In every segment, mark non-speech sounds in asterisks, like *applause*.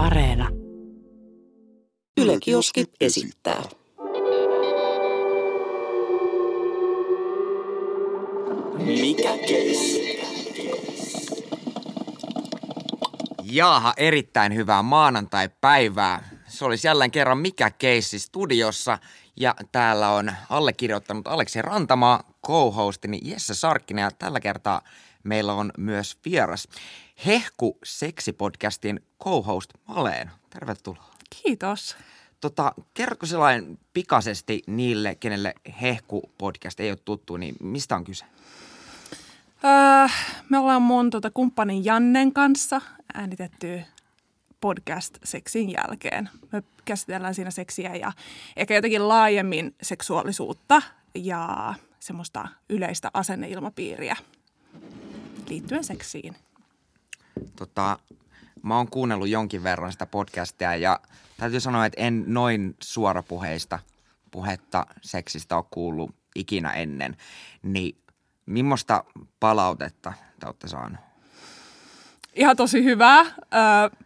Areena. Yle Kioski esittää. Mikä keissi? Jaaha, erittäin hyvää maanantai-päivää. Se olisi jälleen kerran Mikä keissi studiossa ja täällä on allekirjoittanut Aleksi Rantamaa, co-hostini Jesse Sarkkinen ja tällä kertaa meillä on myös vieras Hehku seksipodcastin co-host Maleen. Tervetuloa. Kiitos. Tota, kerrotko sellainen pikaisesti niille, kenelle Hehku podcast ei ole tuttu, niin mistä on kyse? Öö, me ollaan mun tota, kumppanin Jannen kanssa äänitetty podcast seksin jälkeen. Me käsitellään siinä seksiä ja ehkä jotenkin laajemmin seksuaalisuutta ja semmoista yleistä asenneilmapiiriä liittyen seksiin. Tota, mä oon kuunnellut jonkin verran sitä podcastia ja täytyy sanoa, että en noin suorapuheista puhetta seksistä ole kuullut ikinä ennen. Niin millaista palautetta te olette saaneet? Ihan tosi hyvää, öö,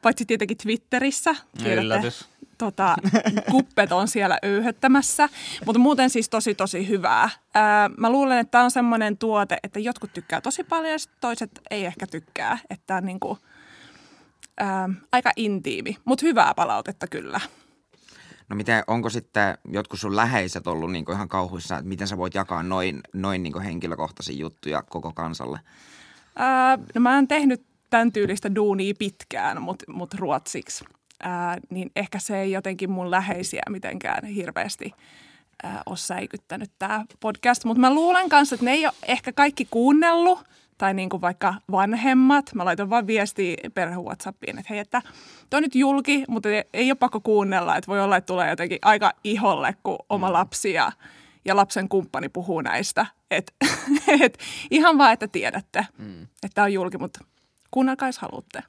paitsi tietenkin Twitterissä. Tiedätte, Yllätys. Tota, *laughs* kuppet on siellä öyhöttämässä, mutta muuten siis tosi tosi hyvää. Öö, mä luulen, että tämä on semmoinen tuote, että jotkut tykkää tosi paljon ja toiset ei ehkä tykkää. Että tämä on niinku, öö, aika intiimi, mutta hyvää palautetta kyllä. No miten, onko sitten jotkut sun läheiset ollut niin ihan kauhuissa, että miten sä voit jakaa noin, noin niin henkilökohtaisia juttuja koko kansalle? Öö, no mä oon tehnyt tämän tyylistä duunia pitkään, mutta mut ruotsiksi. Ää, niin ehkä se ei jotenkin mun läheisiä mitenkään hirveästi ää, ole säikyttänyt tämä podcast. Mutta mä luulen kanssa, että ne ei ole ehkä kaikki kuunnellut, tai niin kuin vaikka vanhemmat. Mä laitan vaan viestiä perhe WhatsAppiin, että hei, että toi on nyt julki, mutta ei, ei ole pakko kuunnella. Että voi olla, että tulee jotenkin aika iholle, kun oma lapsi ja, ja lapsen kumppani puhuu näistä. Et, *laughs* et, ihan vaan, että tiedätte, mm. että tämä on julki, mutta kuunnelkaa, jos haluatte.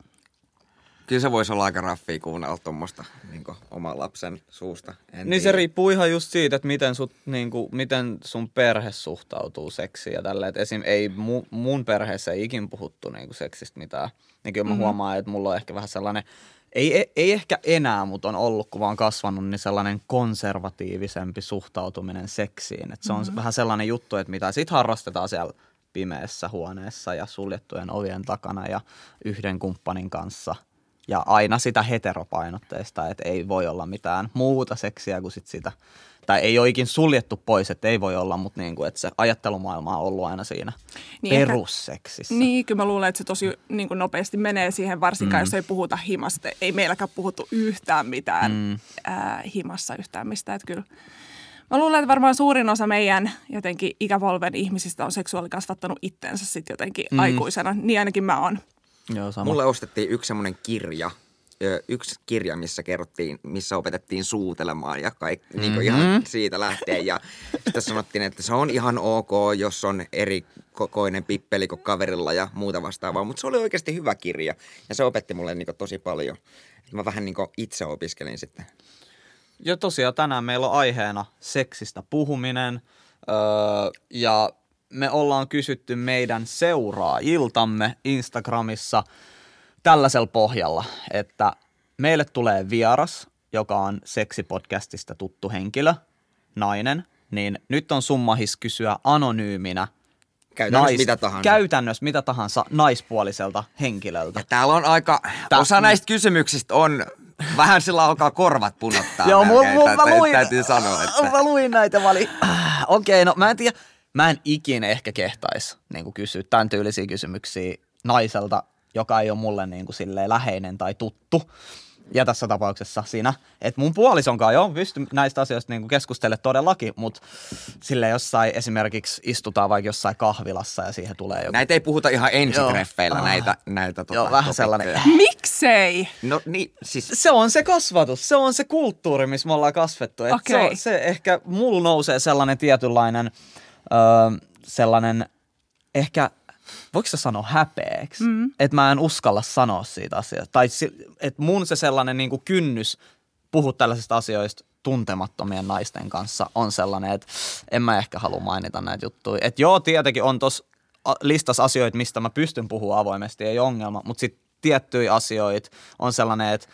Kyllä se voisi olla aika raffia kuunnella tuommoista niin oman lapsen suusta. En Niin se tiedä. riippuu ihan just siitä, että miten, sut, niin kuin, miten sun perhe suhtautuu seksiin ja tälleen. Et esim. ei mu, mun perheessä ei ikin puhuttu niin kuin seksistä mitään. Niin kyllä mä mm-hmm. huomaan, että mulla on ehkä vähän sellainen, ei, ei, ei ehkä enää, mutta on ollut, kun vaan kasvanut, niin sellainen konservatiivisempi suhtautuminen seksiin. Et se on mm-hmm. vähän sellainen juttu, että mitä sit harrastetaan siellä pimeässä huoneessa ja suljettujen ovien takana ja yhden kumppanin kanssa. Ja aina sitä heteropainotteista, että ei voi olla mitään muuta seksiä kuin sit sitä. Tai ei ole ikin suljettu pois, että ei voi olla, mutta niin kuin, että se ajattelumaailma on ollut aina siinä Niin niin ehkä- perusseksissä. Niin, kyllä mä luulen, että se tosi niin kuin nopeasti menee siihen, varsinkaan Mm. jos ei puhuta himasta. Ei meilläkään puhuttu yhtään mitään mm. ää, himassa yhtään mistään. Että kyllä. Mä luulen, että varmaan suurin osa meidän jotenkin ikäpolven ihmisistä on seksuaalikasvattanut itsensä sitten jotenkin mm. aikuisena. Niin ainakin mä oon. Joo, sama. Mulle ostettiin yksi semmoinen kirja, yksi kirja, missä kerrottiin, missä opetettiin suutelemaan ja kaikki, mm-hmm. niin kuin ihan siitä lähtien. Ja sitten sanottiin, että se on ihan ok, jos on eri kokoinen pippeli kuin kaverilla ja muuta vastaavaa. Mutta se oli oikeasti hyvä kirja ja se opetti mulle niin kuin tosi paljon. Mä vähän niin kuin itse opiskelin sitten. Ja tosiaan tänään meillä on aiheena seksistä puhuminen öö, ja me ollaan kysytty meidän seuraajiltamme Instagramissa tällaisella pohjalla, että meille tulee vieras, joka on seksipodcastista tuttu henkilö, nainen, niin nyt on summahis kysyä anonyyminä Käytännössä mitä tahansa. käytännössä mitä tahansa naispuoliselta henkilöltä. Ja täällä on aika, Tää- osa näistä kysymyksistä on vähän sillä alkaa korvat punottaa. Joo, mulla, mä tä- luin, Täytyy sanoa, että... Mä luin näitä, mä olin, *clears throat* okei, okay, no mä en tiedä, mä en ikinä ehkä kehtais niin kysyä tämän tyylisiä kysymyksiä naiselta, joka ei ole mulle niin kuin silleen läheinen tai tuttu. Ja tässä tapauksessa siinä, että mun puolisonkaan joo, pysty näistä asioista niin keskustelemaan todellakin, mutta sille jossain esimerkiksi istutaan vaikka jossain kahvilassa ja siihen tulee joku. Näitä ei puhuta ihan ensitreffeillä, Joo. näitä, näitä tota, Joo, vähän sellainen. Miksei? No niin, siis se on se kasvatus, se on se kulttuuri, missä me ollaan kasvettu. Et se, on, se ehkä, mulla nousee sellainen tietynlainen, öö, sellainen ehkä, voiko se sanoa häpeäksi? Mm. Että mä en uskalla sanoa siitä asiasta. Tai että mun se sellainen niin kynnys puhua tällaisista asioista tuntemattomien naisten kanssa on sellainen, että en mä ehkä halua mainita näitä juttuja. Että joo, tietenkin on tuossa listassa asioita, mistä mä pystyn puhumaan avoimesti, ei ongelma, mutta sitten tiettyjä asioita on sellainen, että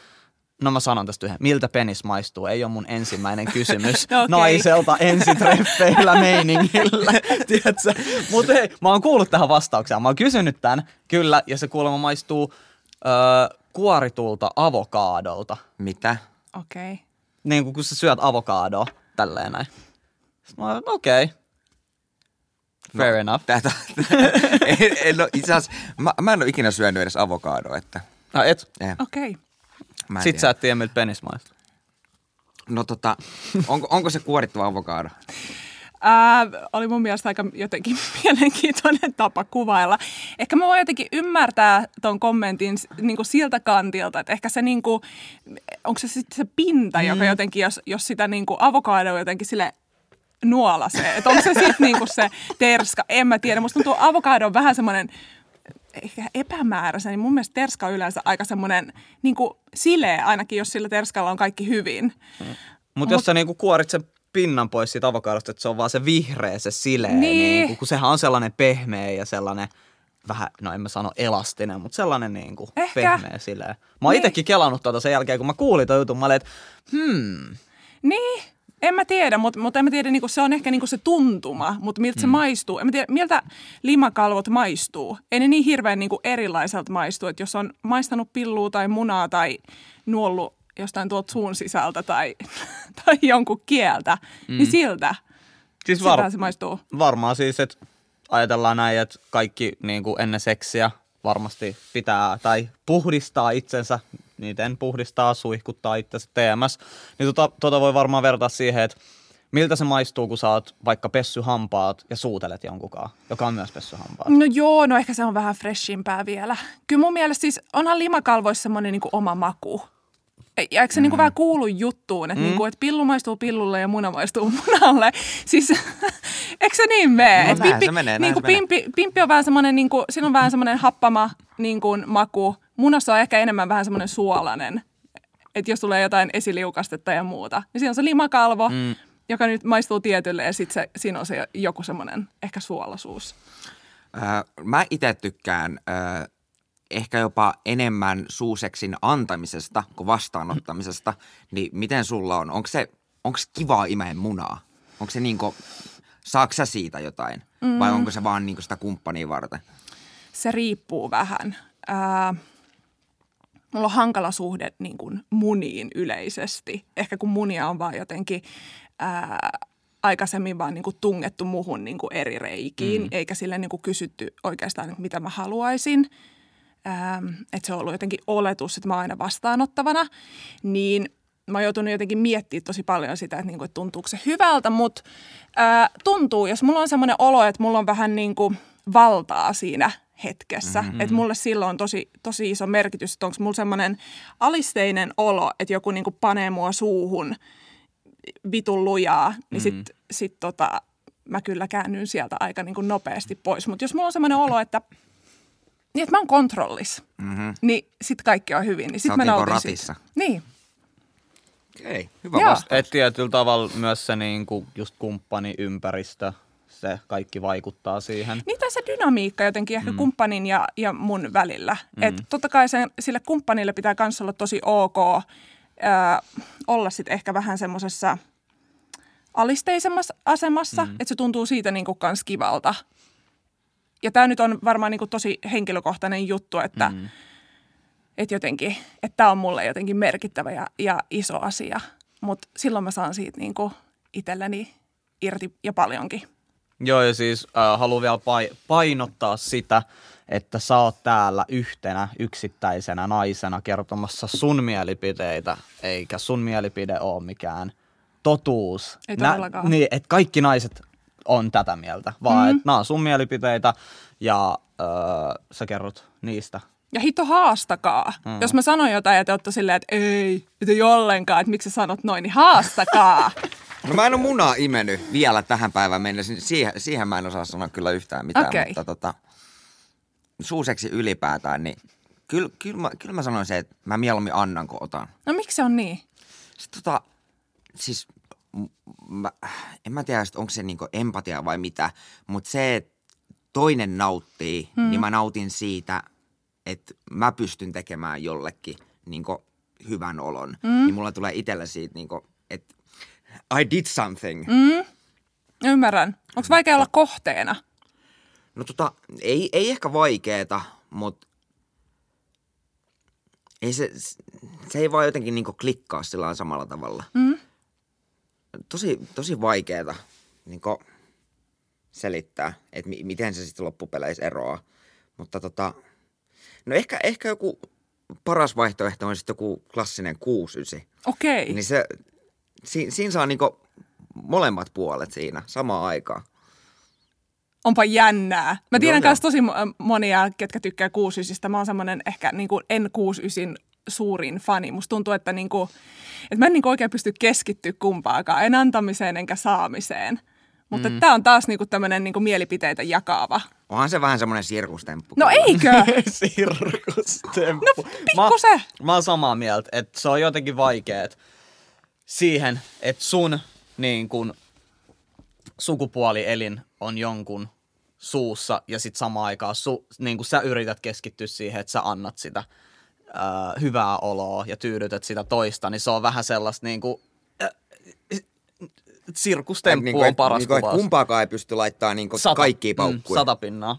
No mä sanon tästä yhden. Miltä penis maistuu? Ei ole mun ensimmäinen *laughs* kysymys No okei. naiselta ensitreffeillä meiningillä. *laughs* Tiedätkö? Mutta hei, mä oon kuullut tähän vastauksia. Mä oon kysynyt tän, kyllä, ja se kuulemma maistuu öö, kuoritulta avokaadolta. Mitä? Okei. Okay. Niin kuin kun sä syöt avokadoa, tälleen näin. Sitten mä oon, okei. Okay. Fair enough. Tätä, *laughs* en, en ole, itse asiassa, mä, mä en ole ikinä syönyt edes avokadoa, että Ah, et. eh, Okei. Okay. Mä en Sit tiedä. sä et tiedä, miltä penis maistuu. No tota, onko, onko se kuorittava avokado? Ää, oli mun mielestä aika jotenkin *laughs* mielenkiintoinen tapa kuvailla. Ehkä mä voin jotenkin ymmärtää ton kommentin niin kuin siltä kantilta, että ehkä se niin kuin, onko se sitten se pinta, mm. joka jotenkin, jos, jos sitä niin kuin avokadoa jotenkin sille nuolasee, että onko se sitten niin kuin se terska, en mä tiedä. Musta tuntuu avokado on vähän semmoinen ehkä epämääräisen, niin mun mielestä terska on yleensä aika semmoinen niin kuin sileä, ainakin jos sillä terskalla on kaikki hyvin. Mutta jos sä niinku kuorit sen pinnan pois siitä avokadosta, että se on vaan se vihreä, se sileä, Niin. niinku, kun sehän on sellainen pehmeä ja sellainen vähän, no en mä sano elastinen, mutta sellainen niinku Ehkä. pehmeä sileä. Mä oon Niin. itekin kelannut tuota sen jälkeen, kun mä kuulin ton jutun, mä olin, että hmm, Niin, en mä tiedä, mutta, mutta en mä tiedä, niin se on ehkä niin se tuntuma, mutta miltä mm. se maistuu. En mä tiedä, miltä limakalvot maistuu. Ei ne niin hirveän niin erilaiselta maistu, että jos on maistanut pillua tai munaa tai nuollut jostain tuolta suun sisältä tai, *laughs* tai jonkun kieltä, mm. niin siltä. siis var- se maistuu. varmaan siis, että ajatellaan näin, että kaikki niin kuin ennen seksiä varmasti pitää tai puhdistaa itsensä, miten puhdistaa, suihkuttaa itsensä TMS, niin tota, tota voi varmaan vertaa siihen, että miltä se maistuu, kun sä oot vaikka pessy hampaat ja suutelet jonkunkaan, joka on myös pessy hampaat. No joo, no ehkä se on vähän freshimpää vielä. Kyllä mun mielestä siis onhan limakalvoissa semmoinen niin oma maku. Ei- Ja eikö se mm. niin vähän kuulu juttuun, että, mm. niin kuin, että pillu maistuu pillulle ja muna maistuu *laughs* munalle? Siis *laughs* eikö se niin mene? No Et näin se menee, niin kuin se menee. pimpi, pimpi on vähän semmoinen, niin kuin, siinä on vähän semmoinen happama niin kuin maku. Munassa on ehkä enemmän vähän semmoinen suolainen. Että jos tulee jotain esiliukastetta ja muuta, niin siinä on se limakalvo, mm. joka nyt maistuu tietylle ja sitten siinä on se joku semmoinen ehkä suolaisuus. Öö, mä itse tykkään öö, ehkä jopa enemmän suuseksin antamisesta kuin vastaanottamisesta. Niin miten sulla on? Onko se onko kivaa imeen munaa? Onko se niinku, saako sä siitä jotain? Mm. Vai onko se vaan niinku sitä kumppania varten? se riippuu vähän. Ää, mulla on hankala suhde niin kuin muniin yleisesti. Ehkä kun munia on vaan jotenkin ää, aikaisemmin vaan niin kuin tungettu muhun niin kuin eri reikiin, mm. eikä sille niin kuin kysytty oikeastaan, että mitä mä haluaisin. Ähm, että se on ollut jotenkin oletus, että mä oon aina vastaanottavana, niin mä oon joutunut jotenkin miettimään tosi paljon sitä, että, niinku, että tuntuuko se hyvältä, mutta tuntuu, jos mulla on semmoinen olo, että mulla on vähän niin kuin valtaa siinä hetkessä, mm-hmm. että mulle silloin on tosi, tosi iso merkitys, että onko mulla semmoinen alisteinen olo, että joku niin kuin panee mua suuhun vitun lujaa, niin sit, sit tota, mä kyllä käännyn sieltä aika niin kuin nopeasti pois. Mutta jos mulla on semmoinen olo, että niin, että mä oon kontrollissa, mm-hmm. niin sit kaikki on hyvin. Niin sit Sä mä niinku nautin ratissa. Siitä. Niin. Okei, hyvä Joo. vastaus. Et tietyllä tavalla myös se niinku just kumppaniympäristö, se kaikki vaikuttaa siihen. Niin tai se dynamiikka jotenkin ehkä mm. kumppanin ja, ja mun välillä. Mm. Että totta kai sen, sille kumppanille pitää myös olla tosi ok ää, olla sitten ehkä vähän semmoisessa alisteisemmassa asemassa, mm. että se tuntuu siitä niinku kans kivalta. Ja tämä nyt on varmaan niinku tosi henkilökohtainen juttu, että mm. et jotenkin, että tämä on mulle jotenkin merkittävä ja, ja iso asia. Mutta silloin mä saan siitä niinku itselleni irti ja paljonkin. Joo, ja siis äh, haluan vielä pai- painottaa sitä, että sä oot täällä yhtenä yksittäisenä naisena kertomassa sun mielipiteitä, eikä sun mielipide ole mikään totuus. Ei todellakaan. niin, että kaikki naiset on tätä mieltä, vaan mm. että nämä on sun mielipiteitä ja äh, sä kerrot niistä. Ja hitto haastakaa. Mm. Jos mä sanon jotain ja te olette silleen, että ei, et ei ollenkaan, että miksi sä sanot noin, niin haastakaa. *laughs* No mä en ole munaa imennyt vielä tähän päivään mennessä. Siihen, siihen mä en osaa sanoa kyllä yhtään mitään. Okei. Mutta tota, suuseksi ylipäätään, niin kyllä, kyllä, mä, kyllä mä sanoisin, että mä mieluummin annan kuin otan. No miksi se on niin? Sitten tota, siis mä, en mä tiedä, onko se niinku empatia vai mitä, mutta se, että toinen nauttii, hmm. niin mä nautin siitä, että mä pystyn tekemään jollekin niinku hyvän olon, mm. niin mulla tulee itsellä siitä niin kuin, että I did something. Mm. Ymmärrän. Onko vaikea olla kohteena? No tota, ei, ei ehkä vaikeeta, mutta ei se, se ei vaan jotenkin niinku klikkaa sillä samalla tavalla. Mm. Tosi, tosi vaikeeta niinku selittää, että mi- miten se sitten loppupeleissä eroaa. Mutta tota, no ehkä, ehkä joku paras vaihtoehto on sitten joku klassinen 6-9. Okei. Niin se, si, siinä saa niinku molemmat puolet siinä samaan aikaan. Onpa jännää. Mä tiedän myös tosi mo- monia, ketkä tykkää 69. Mä oon semmoinen ehkä niin kuin en 69 suurin fani. Musta tuntuu, että, niin kuin, että mä en niin kuin oikein pysty keskittyä kumpaakaan. En antamiseen enkä saamiseen. Mutta mm. tämä on taas niinku tämmöinen niinku mielipiteitä jakava. Onhan se vähän semmoinen sirkustemppu. No eikö? *laughs* Sirkustemppu. No, pikkusen. Mä, mä oon samaa mieltä, että se on jotenkin vaikeet siihen, että sun niin kun, sukupuolielin on jonkun suussa ja sit samaan aikaan su, niin kun sä yrität keskittyä siihen, että sä annat sitä ää, hyvää oloa ja tyydytät sitä toista, niin se on vähän sellaista niin kuin, äh, sirkustemppu Niinku, on et- paras niinku, et kuvaus. kumpaakaan ei pysty laittamaan niinku kaikkia paukkuja. Mm, sata pinnaa.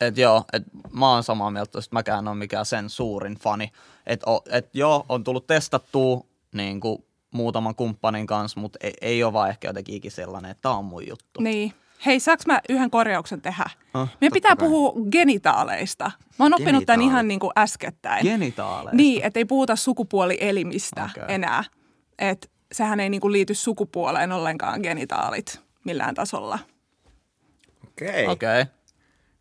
Et joo, et mä oon samaa mieltä, että mäkään on mikään sen suurin fani. Et, o, et joo, on tullut testattua niin kuin muutaman kumppanin kanssa, mutta ei, ei ole vaan ehkä jotenkin ikinä sellainen, että tää on mun juttu. Niin. Hei, saaks mä yhden korjauksen tehdä? Ah, Meidän pitää kai. puhua genitaaleista. Mä oon oppinut tämän ihan niin kuin äskettäin. Genitaaleista. Niin, että ei puhuta sukupuolielimistä okay. enää. Et sehän ei niin kuin liity sukupuoleen ollenkaan genitaalit millään tasolla. Okei. Okei. Okay.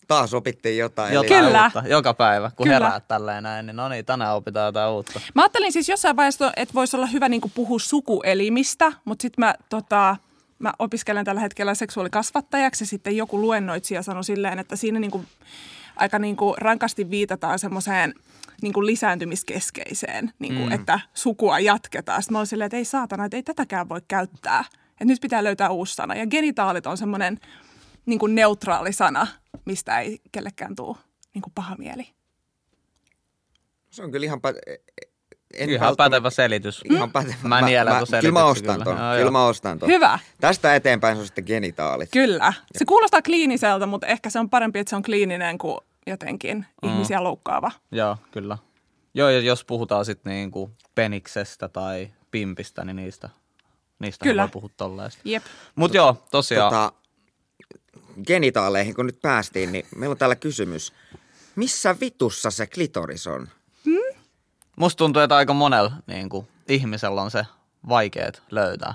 Taas opittiin jotain. eli- Jotain Kyllä. uutta. Joka päivä, kun Kyllä. heräät tälleen näin, niin no niin, tänään opitaan jotain uutta. Mä ajattelin siis jossain vaiheessa, että voisi olla hyvä niin kuin puhua sukuelimistä, mutta sitten mä, tota, mä opiskelen tällä hetkellä seksuaalikasvattajaksi ja sitten joku luennoitsija sanoi silleen, että siinä niin kuin, aika niin kuin rankasti viitataan semmoiseen niin kuin lisääntymiskeskeiseen, niin kuin, mm. että sukua jatketaan. Sitten mä olin silleen, että ei saatana, että ei tätäkään voi käyttää. Että nyt pitää löytää uusi sana. Ja genitaalit on semmoinen niin kuin neutraali sana, mistä ei kellekään tule niin kuin paha mieli. Se on kyllä ihan... Pä- en Ihan välttämättä- pätevä selitys. Ihan pätevä. Mä nielän ton Kyllä mä ostan kyllä. ton. Joo, Kyllä mä ostan ton. Hyvä. Tästä eteenpäin se on sitten genitaalit. Kyllä. Se kuulostaa kliiniseltä, mutta ehkä se on parempi, että se on kliininen kuin jotenkin mm. ihmisiä loukkaava. Joo, kyllä. Joo, ja jos puhutaan sitten niinku peniksestä tai pimpistä, niin niistä, niistä Kyllä. voi puhua tolleesta. Jep. Mut joo, tosiaan. Tota, genitaaleihin kun nyt päästiin, niin meillä on täällä kysymys. Missä vitussa se klitoris on? Musta tuntuu, että aika monella niin kuin, ihmisellä on se vaikeet löytää.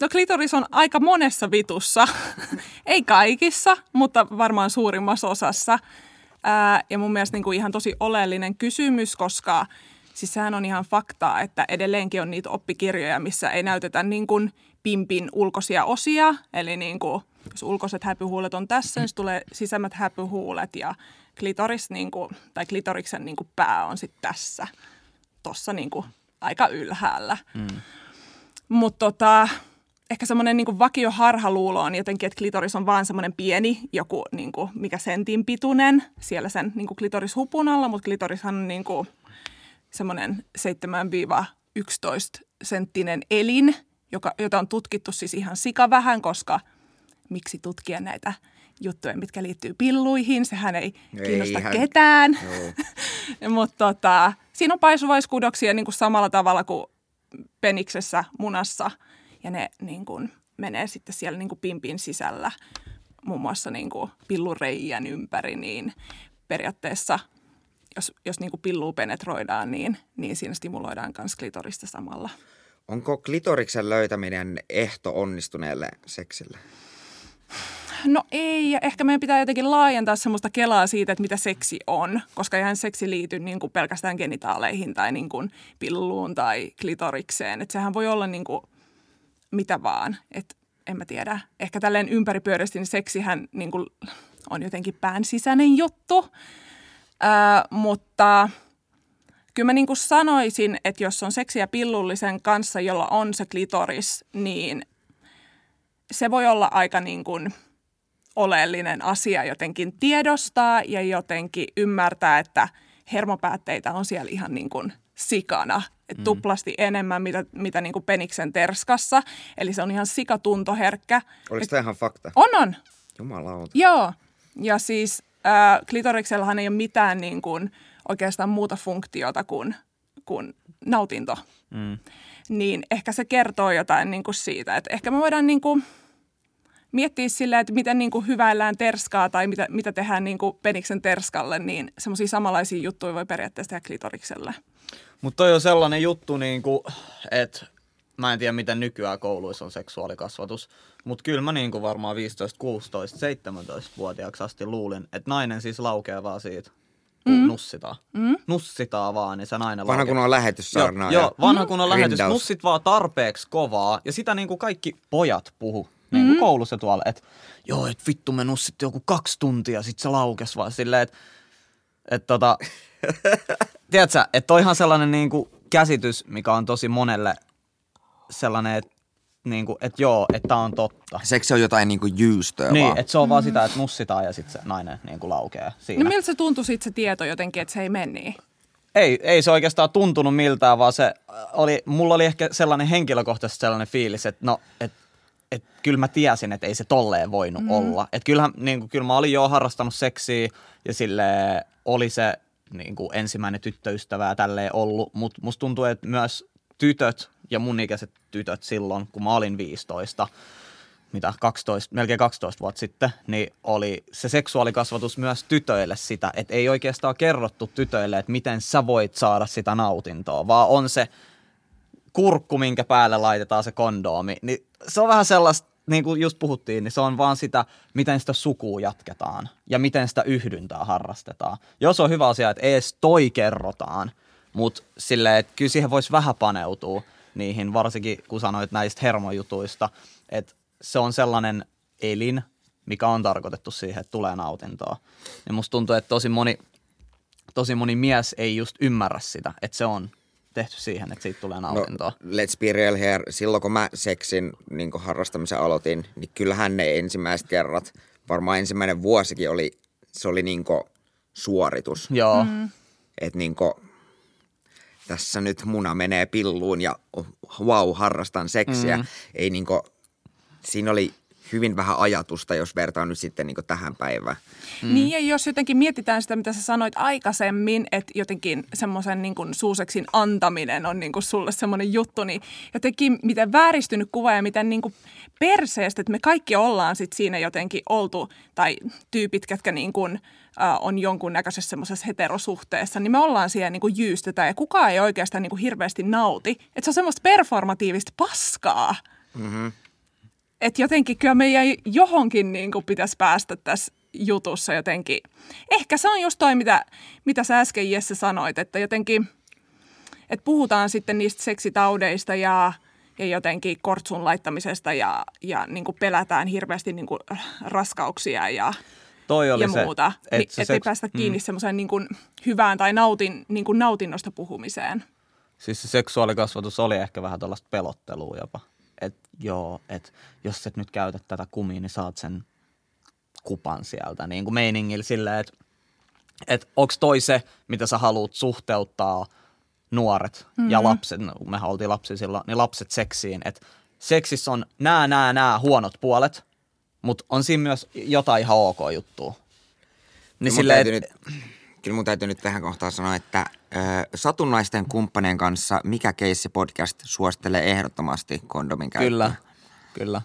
No klitoris on aika monessa vitussa. *laughs* Ei kaikissa, mutta varmaan suurimmassa osassa. Ää, ja mun mielestä niin kuin ihan tosi oleellinen kysymys, koska siis sehän on ihan faktaa, että edelleenkin on niitä oppikirjoja, missä ei näytetä niin kuin pimpin ulkoisia osia. Eli niin kuin, jos ulkoiset häpyhuulet on tässä, niin tulee sisämmät häpyhuulet ja klitoris niin kuin, tai klitoriksen niin kuin pää on sitten tässä, tuossa niin kuin aika ylhäällä. Mm. Mutta tota, ehkä semmoinen niin vakio harhaluulo on jotenkin, että klitoris on vaan semmoinen pieni, joku niin kuin, mikä sentin pituinen siellä sen niin kuin klitorishupun alla, mutta klitorishan on niin kuin semmoinen 7-11 senttinen elin, joka, jota on tutkittu siis ihan sika vähän, koska miksi tutkia näitä juttuja, mitkä liittyy pilluihin, sehän ei, Ei kiinnosta ihan- ketään. *laughs* Mutta tota, siinä on paisuvaiskudoksia niin kuin samalla tavalla kuin peniksessä munassa. Ja ne niin kuin, menee sitten siellä niin kuin pimpin sisällä muun muassa niin kuin pillureijän ympäri, niin periaatteessa jos, jos niin kuin pillua penetroidaan, niin, niin siinä stimuloidaan myös klitorista samalla. Onko klitoriksen löytäminen ehto onnistuneelle seksille? No ei, ja ehkä meidän pitää jotenkin laajentaa semmoista kelaa siitä, että mitä seksi on, koska eihän seksi liity niin kuin pelkästään genitaaleihin tai niin kuin pilluun tai klitorikseen. Että sehän voi olla niin kuin mitä vaan, että en mä tiedä. Ehkä tälleen ympäripyöreästi niin seksihän niin kuin on jotenkin pään sisäinen juttu, Ää, mutta kyllä mä niin kuin sanoisin, että jos on seksiä pillullisen kanssa, jolla on se klitoris, niin se voi olla aika niin kuin oleellinen asia jotenkin tiedostaa ja jotenkin ymmärtää, että hermopäätteitä on siellä ihan niin kuin sikana. Et mm. tuplasti enemmän, mitä, mitä niin kuin peniksen terskassa. Eli se on ihan sikatuntoherkkä. Oliko tämä ihan fakta? On, on. Jumalauta. Joo. Ja siis äh, klitoriksellahan ei ole mitään niin kuin, oikeastaan muuta funktiota kuin, kuin nautinto. Mm. Niin ehkä se kertoo jotain niin kuin siitä, että ehkä me voidaan niin kuin, miettiä sillä, että miten niin kuin hyväillään terskaa tai mitä, mitä tehdään niin kuin peniksen terskalle, niin semmoisia samanlaisia juttuja voi periaatteessa tehdä klitorikselle. Mutta toi on sellainen juttu, niin kuin, että mä en tiedä, miten nykyään kouluissa on seksuaalikasvatus, mutta kyllä mä niin kuin varmaan 15, 16, 17-vuotiaaksi asti luulin, että nainen siis laukeaa vaan siitä, kun mm. nussitaan. Mm. Nussitaan vaan, niin se nainen Vanha kun on lähetyssaarnaa. Joo, joo vanha Mm. kun on lähetys. Rindaus. Nussit vaan tarpeeksi kovaa. Ja sitä niin kuin kaikki pojat puhu niin kuin koulussa tuolla, että joo, että vittu me nussittiin joku kaksi tuntia, sit se laukes vaan silleen, että et tota, *laughs* tiedätkö, että toihan sellainen niin kuin käsitys, mikä on tosi monelle sellainen, että niin kuin, että joo, että tää on totta. Seksi on jotain niinku jyystöä Niin, vaan. että se on vaan sitä, että nussitaan ja sitten se nainen niin kuin laukeaa siinä. No miltä se tuntui sitten se tieto jotenkin, että se ei mene niin? Ei, ei se oikeastaan tuntunut miltään, vaan se oli, mulla oli ehkä sellainen henkilökohtaisesti sellainen fiilis, että no, että et kyllä mä tiesin, että ei se tolleen voinut mm. olla. Että kyllähän, niin kuin, kyllä mä olin jo harrastanut seksiä ja sille oli se niin kuin ensimmäinen tyttöystävä ja tälleen ollut, mutta musta tuntuu, että myös tytöt ja mun ikäiset tytöt silloin, kun mä olin 15, mitä 12, melkein 12 vuotta sitten, niin oli se seksuaalikasvatus myös tytöille sitä, että ei oikeastaan kerrottu tytöille, että miten sä voit saada sitä nautintoa, vaan on se kurkku, minkä päälle laitetaan se kondoomi, niin se on vähän sellaista, niin kuin just puhuttiin, niin se on vaan sitä, miten sitä sukua jatketaan ja miten sitä yhdyntää harrastetaan. Jos on hyvä asia, että ees toi kerrotaan, mutta silleen, että kyllä siihen voisi vähän paneutua niihin, varsinkin kun sanoit näistä hermojutuista, että se on sellainen elin, mikä on tarkoitettu siihen, että tulee nautintoa. Ja musta tuntuu, että tosi moni, tosi moni mies ei just ymmärrä sitä, että se on tehty siihen, että siitä tulee nautintoa. No, let's be real here. Silloin kun mä seksin niin harrastamisen aloitin, niin kyllähän ne ensimmäiset kerrat, varmaan ensimmäinen vuosikin oli, se oli niin suoritus. Joo. Mm. Että niin tässä nyt muna menee pilluun ja wow, harrastan seksiä. Mm. Ei niin siinä oli hyvin vähän ajatusta, jos vertaa nyt sitten niin tähän päivään. Mm. Niin ja jos jotenkin mietitään sitä, mitä sä sanoit aikaisemmin, että jotenkin semmoisen niin suuseksin antaminen on niin kuin sulle semmoinen juttu, niin jotenkin miten vääristynyt kuva ja miten niin kuin perseestä, että me kaikki ollaan sit siinä jotenkin oltu, tai tyypit, ketkä niin kuin, äh, on jonkunnäköisessä semmoisessa heterosuhteessa, niin me ollaan siellä niin kuin jyystetään ja kukaan ei oikeastaan niin kuin hirveästi nauti. Että se on semmoista performatiivista paskaa. Mm-hmm. Että jotenkin kyllä meidän johonkin niin kuin pitäisi päästä tässä jutussa jotenkin. Ehkä se on just toi, mitä, mitä sä äsken Jesse sanoit, että jotenkin, että puhutaan sitten niistä seksitaudeista ja, ja jotenkin kortsun laittamisesta ja, ja niin kuin pelätään hirveästi niin kuin raskauksia ja, Toi oli ja se, muuta. et Niin, se että ei seks- päästä kiinni mm. semmoiseen niin kuin hyvään tai nautin, niin kuin nautinnosta puhumiseen. Siis se seksuaalikasvatus oli ehkä vähän tällaista pelottelua jopa. Joo, että jos et nyt käytä tätä kumia, niin saat sen kupan sieltä. Niin kuin meiningillä silleen, että et onko toi se, mitä sä haluat suhteuttaa nuoret mm-hmm. ja lapset, no, mehän oltiin lapsi silloin, niin lapset seksiin. Että seksissä on nämä, nämä, nämä huonot puolet, mutta on siinä myös jotain ihan ok juttua. Niin Mun silleen, et, nyt, kyllä mun täytyy nyt tähän kohtaan sanoa, että ö, satunnaisten kumppanien kanssa Mikä keissi podcast suosittelee ehdottomasti kondomin käyttöä. Kyllä, kyllä.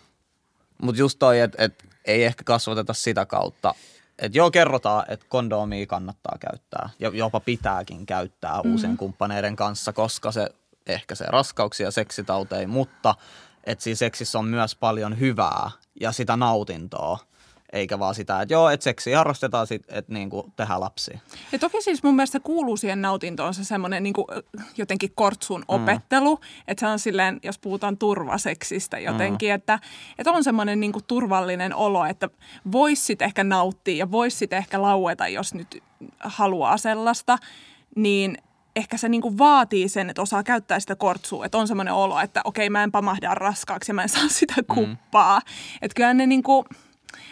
Mutta just toi, että et ei ehkä kasvateta sitä kautta. Että joo, kerrotaan, että kondomia kannattaa käyttää ja jopa pitääkin käyttää mm-hmm. uusien kumppaneiden kanssa, koska se ehkäisee raskauksia ja seksitauteja, mutta että siinä seksissä on myös paljon hyvää ja sitä nautintoa, eikä vaan sitä, että joo, että seksiä harrastetaan sit, että niinku tehdään lapsia. Ja toki siis mun mielestä kuuluu siihen nautintoon se semmoinen niin jotenkin kortsun opettelu, mm. että se on silleen, jos puhutaan turvaseksistä jotenkin, mm. että, että on semmoinen niin turvallinen olo, että vois sit ehkä nauttia ja vois sit ehkä laueta, jos nyt haluaa sellaista, niin ehkä se niin vaatii sen, että osaa käyttää sitä kortsua, että on semmoinen olo, että okei mä en pamahda raskaaksi ja mä en saa sitä kuppaa. Mm. Että kyllä ne niin kuin,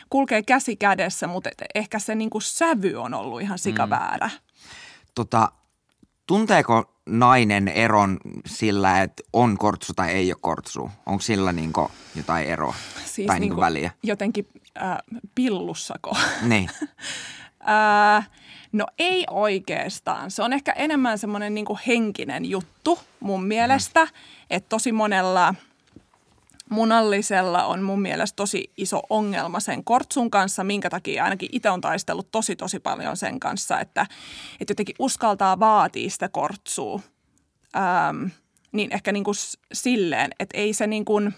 kulkee käsi kädessä, mutta et ehkä se niinku sävy on ollut ihan sikaväärä. Mm. tota, tunteeko nainen eron sillä, että on kortsu tai ei ole kortsu? Onko sillä niinku jotain eroa Siis tai niinku väliä? jotenkin äh, pillussako? Niin. *laughs* Ää, no ei oikeastaan. Se on ehkä enemmän semmoinen niin henkinen juttu mun mielestä, mm. että tosi monella munallisella on mun mielestä tosi iso ongelma sen kortsun kanssa, minkä takia ainakin itse on taistellut tosi tosi paljon sen kanssa, että, että jotenkin uskaltaa vaatia sitä kortsua. Ähm, niin ehkä niin kuin silleen, että ei se niin kuin,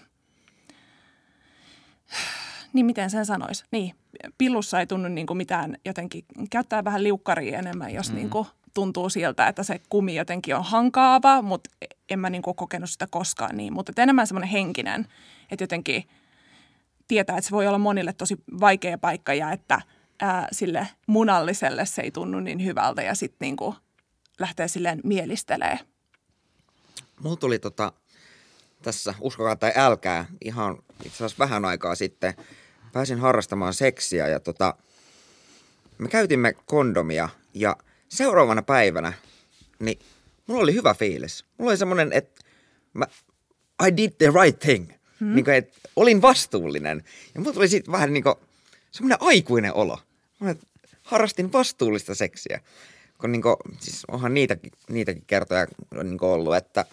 niin miten sen sanoisi? Niin, pillussa ei tunnu niin kuin mitään jotenkin, käyttää vähän liukkaria enemmän, jos mm. niin kuin tuntuu siltä, että se kumi jotenkin on hankaava, mutta en mä niin kuin kokenut sitä koskaan niin. Mutta enemmän semmoinen henkinen, että jotenkin tietää, että se voi olla monille tosi vaikea paikka ja että ää, sille munalliselle se ei tunnu niin hyvältä ja sitten niin kuin lähtee silleen mielistelee. Mulla tuli tota, tässä, uskokaa tai älkää, ihan itse asiassa vähän aikaa sitten pääsin harrastamaan seksiä ja tota, me käytimme kondomia ja seuraavana päivänä, niin mulla oli hyvä fiilis. Mulla oli semmoinen, että mä, I did the right thing. Hmm. Niin kuin, että olin vastuullinen. Ja mulla tuli siitä vähän niin kuin semmoinen aikuinen olo. Mä harrastin vastuullista seksiä. Kun niin kuin, siis onhan niitäkin, niitäkin kertoja niin kuin ollut, että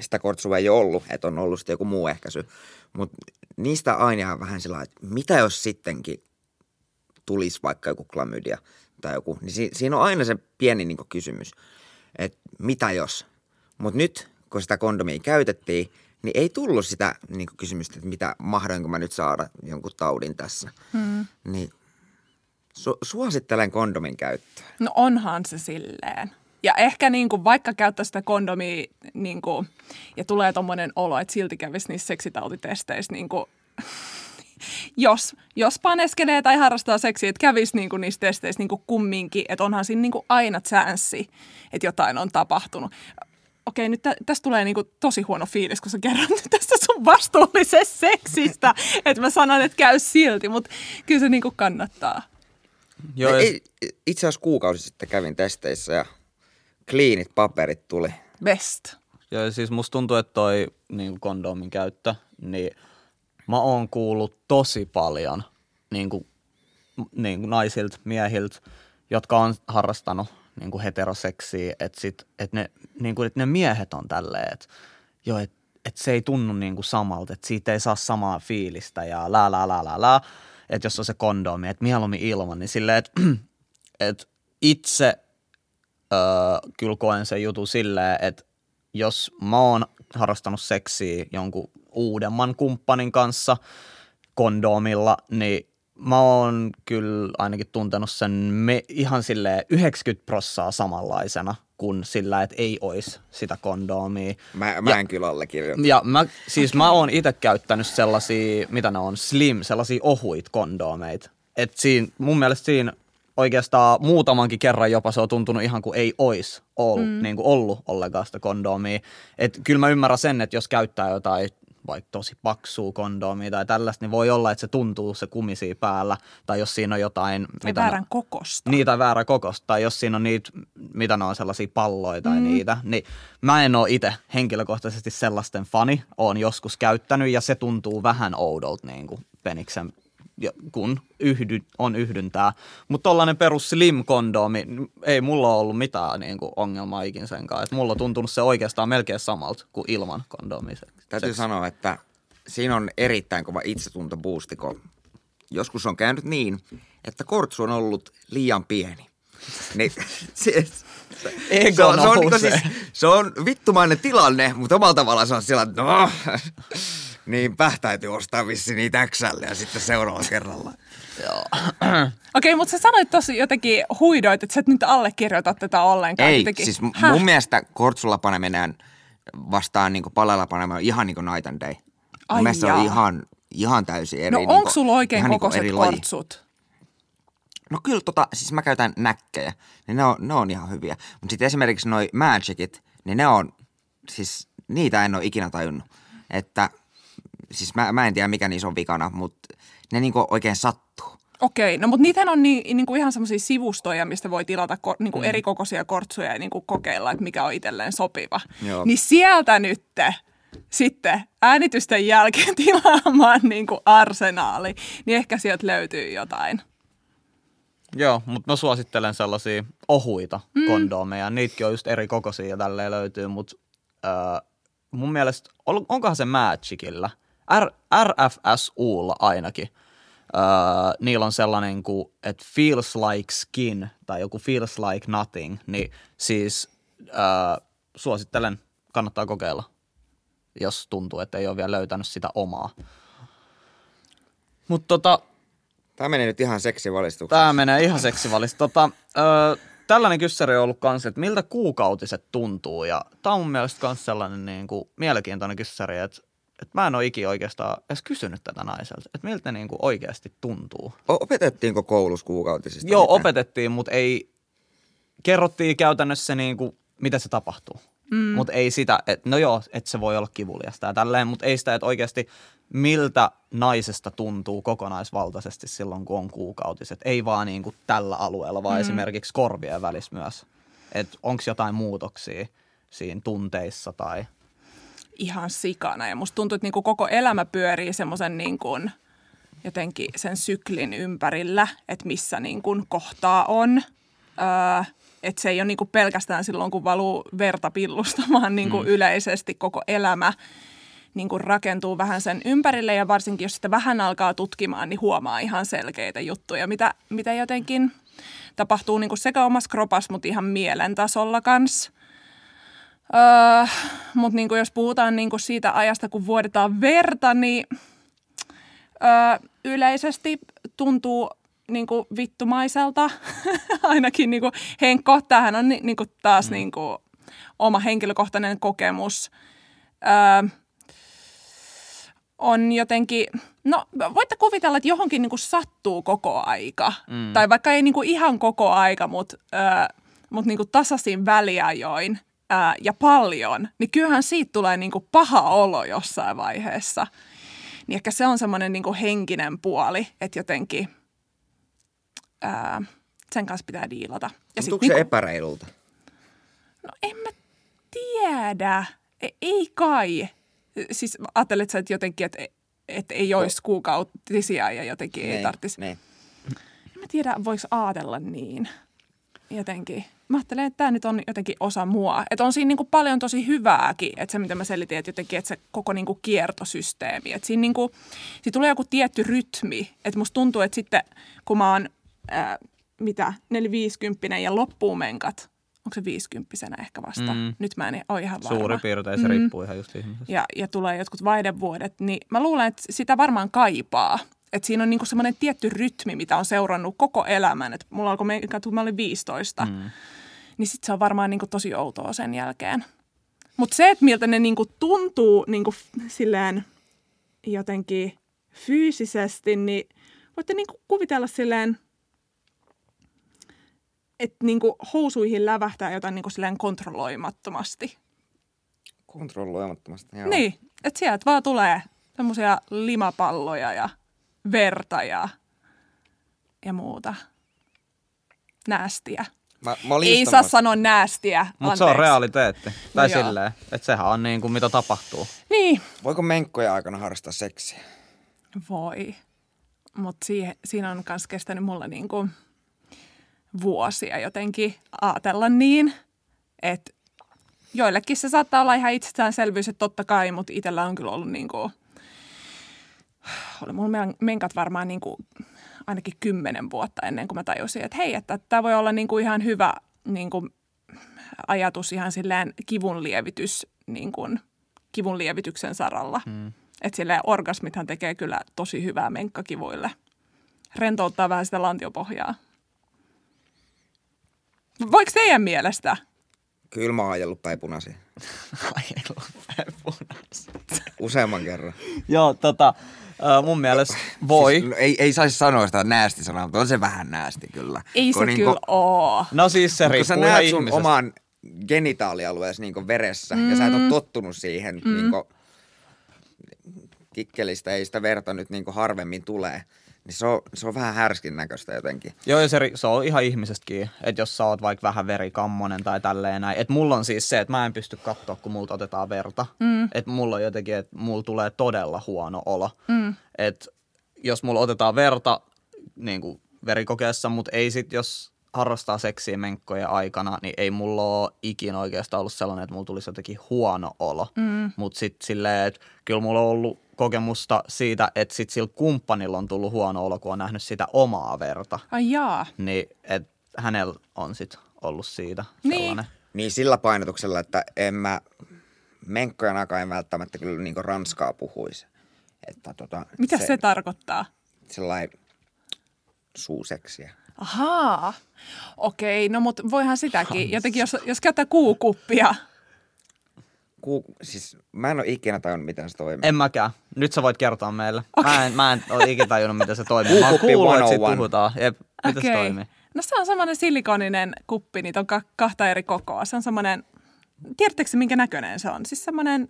sitä kortsua ei ole ollut, että on ollut sitten joku muu ehkäisy. Mutta niistä aina vähän sillä että mitä jos sittenkin tulisi vaikka joku klamydia tai joku, niin si- siinä on aina se pieni niin kysymys, että mitä jos. Mutta nyt, kun sitä kondomia käytettiin, niin ei tullut sitä niin kysymystä, että mitä mahdoinko mä nyt saada jonkun taudin tässä. Hmm. Niin su- suosittelen kondomin käyttöä. No onhan se silleen. Ja ehkä niin kuin, vaikka käyttää sitä kondomia niin kuin, ja tulee tommonen olo, että silti kävisi niissä seksitautitesteissä niin kuin, jos, jos paneskelee tai harrastaa seksiä, että kävisi niin kuin niissä testeissä niin kuin kumminkin, että onhan siinä niin kuin aina chanssi, että jotain on tapahtunut. Okei, nyt tä, tästä tulee niin kuin tosi huono fiilis, kun sä kerrot nyt tästä sun vastuullisesta seksistä, *laughs* että mä sanon, että käy silti, mutta kyllä se niin kuin kannattaa. Joo, ja ei, itse asiassa kuukausi sitten kävin testeissä ja kliinit paperit tuli. Best. Joo, ja siis musta tuntuu, että toi niin kondomin käyttö, niin mä oon kuullut tosi paljon niin kuin, niin kuin naisilta, miehiltä, jotka on harrastanut niin kuin heteroseksiä, että, sit, että, ne, niin kuin, että ne miehet on tälleen, että, joo, että, että se ei tunnu niin kuin samalta, että siitä ei saa samaa fiilistä ja lää, lää, lää, lää, lää. Että jos on se kondomi, että mieluummin ilman, niin silleen, että, *clears throat* että itse öö, kyllä koen sen jutun silleen, että jos mä oon harrastanut seksiä jonkun uudemman kumppanin kanssa kondomilla, niin mä oon kyllä ainakin tuntenut sen me ihan sille 90 prossaa samanlaisena kuin sillä, että ei olisi sitä kondomia. Mä, mä Ja- en kyllä allekirjoita. Ja mä, siis mä oon itse käyttänyt sellaisia, mitä ne on, slim, sellaisia ohuit kondomeita. Et siinä, mun mielestä siinä oikeastaan muutamankin kerran jopa se on tuntunut ihan kuin ei ois ollut, mm. niin kuin ollut ollenkaan sitä kondomia. Et kyllä mä ymmärrän sen, että jos käyttää jotain vaikka tosi paksua kondomia tai tällaista, niin voi olla, että se tuntuu se kumisi päällä. Tai jos siinä on jotain... Tai mitä väärän kokosta. niin, tai väärä kokosta, tai jos siinä on niitä, mitä ne on, sellaisia palloja tai mm. niitä, niin mä en ole itse henkilökohtaisesti sellaisten fani, oon joskus käyttänyt, ja se tuntuu vähän oudolta niin kuin peniksen, kun yhdy, on yhdyntää. Mutta tollainen perus slim kondomi, ei mulla ole ollut mitään niin kuin ongelmaa ikin sen kanssa. Et mulla on tuntunut se oikeastaan melkein samalta kuin ilman kondomia. Täytyy sanoa, että siinä on erittäin kova itsetuntoboosti, kun joskus on käynyt niin, että kortsu on ollut liian pieni. *laughs* Niin, se, se, Ego se, on, se, on, nousee. siis, se on vittumainen tilanne, mutta omalla tavallaan se on sillä, että no, *laughs* niinpä täytyy ostaa vissi niitä XL ja sitten seuraavalla kerralla. *clears throat* Okei, mutta sä sanoit tosi jotenkin huidoit, että sä et nyt allekirjoita tätä ollenkaan. Ei, jotenkin. siis Häh? mun mielestä kortsulla paneminen vastaan niin palalla paneminen ihan niin kuin night and day. Mun Ai mielestä se on ihan, ihan täysin eri. No niinku- onko sulla oikein niinku kokoiset laji. kortsut? No kyllä tota, siis mä käytän näkkejä, niin ne on, ne on ihan hyviä. Mutta sitten esimerkiksi noi Magicit, niin ne on, siis niitä en ole ikinä tajunnut. Että, siis mä, mä en tiedä mikä niissä on vikana, mutta ne niinku oikein sattuu. Okei, no mutta niitähän on niin, niin kuin ihan semmoisia sivustoja, mistä voi tilata ko, niin kuin mm. eri kokoisia kortsuja ja niin kuin kokeilla, että mikä on itselleen sopiva. Joo. Niin sieltä nyt sitten äänitysten jälkeen *laughs* tilaamaan niin kuin arsenaali, niin ehkä sieltä löytyy jotain. Joo, mutta mä suosittelen sellaisia ohuita mm. kondomeja. Niitäkin on just eri kokoisia ja tälleen löytyy, mutta äh, mun mielestä, onkohan se Magicilla, R- RFSUlla ainakin, äh, niillä on sellainen kuin, että feels like skin tai joku feels like nothing, niin siis äh, suosittelen, kannattaa kokeilla, jos tuntuu, että ei ole vielä löytänyt sitä omaa. Mutta tota, Tämä menee nyt ihan seksivalistukseen. Tämä menee ihan seksivalista. Tota, ö, tällainen kyssäri on ollut kanssa, että miltä kuukautiset tuntuu. Ja tämä on mun mielestä myös sellainen niin kuin, mielenkiintoinen kyssäri, että, että mä en ole ikinä oikeastaan edes kysynyt tätä naiselta, että miltä ne niin kuin oikeasti tuntuu. O- Opetettiinko koulussa kuukautisista? Joo, mitään? opetettiin, mutta ei, kerrottiin käytännössä niin kuin, mitä se tapahtuu. Mm. Mutta ei sitä, että no joo, että se voi olla kivuliasta ja tälleen, mutta ei sitä, että oikeasti miltä naisesta tuntuu kokonaisvaltaisesti silloin, kun on kuukautiset. Ei vaan niin kuin tällä alueella, vaan mm. esimerkiksi korvien välissä myös. Että onko jotain muutoksia siinä tunteissa tai... Ihan sikana. Ja musta tuntuu, että niin kuin koko elämä pyörii semmoisen niin kuin jotenkin sen syklin ympärillä, että missä niin kuin kohtaa on. Öö, että se ei ole niin kuin pelkästään silloin, kun valuu verta pillusta, vaan niin kuin mm. yleisesti koko elämä niin kuin rakentuu vähän sen ympärille ja varsinkin jos sitä vähän alkaa tutkimaan, niin huomaa ihan selkeitä juttuja, mitä, mitä jotenkin tapahtuu niin kuin sekä omassa kropassa, mutta ihan mielen tasolla kanssa. Öö, mutta niin kuin jos puhutaan niin kuin siitä ajasta, kun vuodetaan verta, niin öö, yleisesti tuntuu niin kuin vittumaiselta. *laughs* Ainakin niin kuin Henkko, tämähän on niin kuin taas mm. niin kuin oma henkilökohtainen kokemus. Öö, on jotenkin, no voitte kuvitella, että johonkin niin kuin sattuu koko aika. Mm. Tai vaikka ei niin kuin ihan koko aika, mutta, äh, mutta niin kuin tasaisin väliajoin äh, ja paljon, niin kyllähän siitä tulee niin kuin paha olo jossain vaiheessa. Niin ehkä se on semmoinen niin kuin henkinen puoli, että jotenkin äh, sen kanssa pitää diilata. Ja Tuntuuko se niinku- epäreilulta? No en mä tiedä. E- ei kai. Siis ajattelet sä, että jotenkin, että, että ei olisi kuukautisia ja jotenkin ei Niin, tarvitsisi. Niin. En mä tiedä, voiko ajatella niin jotenkin. Mä ajattelen, että tämä nyt on jotenkin osa mua. Että on siinä niin kuin paljon tosi hyvääkin, että se mitä mä selitin, että jotenkin, että se koko niin kuin kiertosysteemi. Että siinä, niin kuin, siinä tulee joku tietty rytmi. Että musta tuntuu, että sitten kun mä oon, ää, mitä, neliviisikymppinen ja loppuun menkat, onko se viisikymppisenä ehkä vasta? Mm. Nyt mä en ole ihan varma. Suurin piirtein se Mm. riippuu ihan just ihmisestä. ja, ja tulee jotkut vaihdevuodet, niin mä luulen, että sitä varmaan kaipaa. Että siinä on niinku semmoinen tietty rytmi, mitä on seurannut koko elämän. Et mulla alkoi, me- kun mä olin 15, mm. Niin sitten se on varmaan niinku tosi outoa sen jälkeen. Mutta se, että miltä ne niinku tuntuu niinku silleen jotenkin fyysisesti, niin voitte niinku kuvitella silleen, että niinku housuihin lävähtää jotain niinku silleen kontrolloimattomasti. Kontrolloimattomasti. Joo. Niin, että sieltä vaan tulee semmoisia limapalloja ja verta ja, ja muuta. Näästiä. Mä, mä Ei saa sanoa näästiä, Mutta se on realiteetti. Tai No silleen, että sehän on niin kuin mitä tapahtuu. Niin, Voiko menkkojen aikana harrastaa seksiä? voi. Mutta siinä on myös kestänyt mulla niinku vuosia jotenkin ajatella niin, että joillekin se saattaa olla ihan itsestäänselvyys, että totta kai, mutta itsellä on kyllä ollut niinku, oli mulla men- menkat varmaan niinku ainakin kymmenen vuotta ennen kuin mä tajusin, että hei, että tämä voi olla niinku ihan hyvä niinku ajatus ihan silleen kivunlievitys, niinku, kivunlievityksen saralla. Mm. Että silleen orgasmithan tekee kyllä tosi hyvää menkkakivuille. Rentouttaa vähän sitä lantiopohjaa. Voiko teidän mielestä? Kyllä mä oon ajellut päin punaisia. *laughs* Useamman kerran. Joo, tota, äh, mun mielestä voi. Siis, no, ei, ei saisi sanoa sitä näästi sanaa, mutta on se vähän näästi kyllä. Ei Kun se niinku- kyllä oo. No siis se Kun sä riippuu ihan näet sun oman genitaalialueesi niin veressä mm. ja sä et ole tottunut siihen, mm. niin kikkelistä ei sitä verta nyt niin harvemmin tulee, niin se on, se on vähän härskin näköistä jotenkin. Joo, ja se, se on ihan ihmisestäkin, että jos sä oot vaikka vähän verikammonen tai tälleen näin. Että mulla on siis se, että mä en pysty katsoa, kun multa otetaan verta. Mm. Että mulla on jotenkin, että mulla tulee todella huono olo. Mm. Että jos mulla otetaan verta niin kuin verikokeessa, mutta ei sit, jos harrastaa seksiä menkkojen aikana, niin ei mulla ole ikinä oikeastaan ollut sellainen, että mulla tulisi jotenkin huono olo. Mm. Mutta sitten silleen, että kyllä mulla on ollut kokemusta siitä, että sit sillä kumppanilla on tullut huono olo, kun on nähnyt sitä omaa verta. Ai jaa. Niin, että hänellä on sit ollut siitä Niin. sellainen. Niin sillä painotuksella, että en mä menkkojen aikaa en välttämättä kyllä niin ranskaa puhuisi. Että tota, Mitä se, se tarkoittaa? Sellainen suuseksiä. Ahaa. Okei, no mutta voihan sitäkin. Jotenkin jos, jos käyttää kuukuppia. Ku, siis mä en ole ikinä tajunnut, miten se toimii. En mäkään. Nyt sä voit kertoa meille. Okay. Mä, en, mä en ole ikinä tajunnut, miten se toimii. Mä oon kuullut, että siitä 101. puhutaan. Jep, miten Okei. se toimii? No se on semmoinen silikoninen kuppi, niitä on ka- kahta eri kokoa. Se on semmoinen, tiedättekö minkä näköinen se on? Siis semmoinen,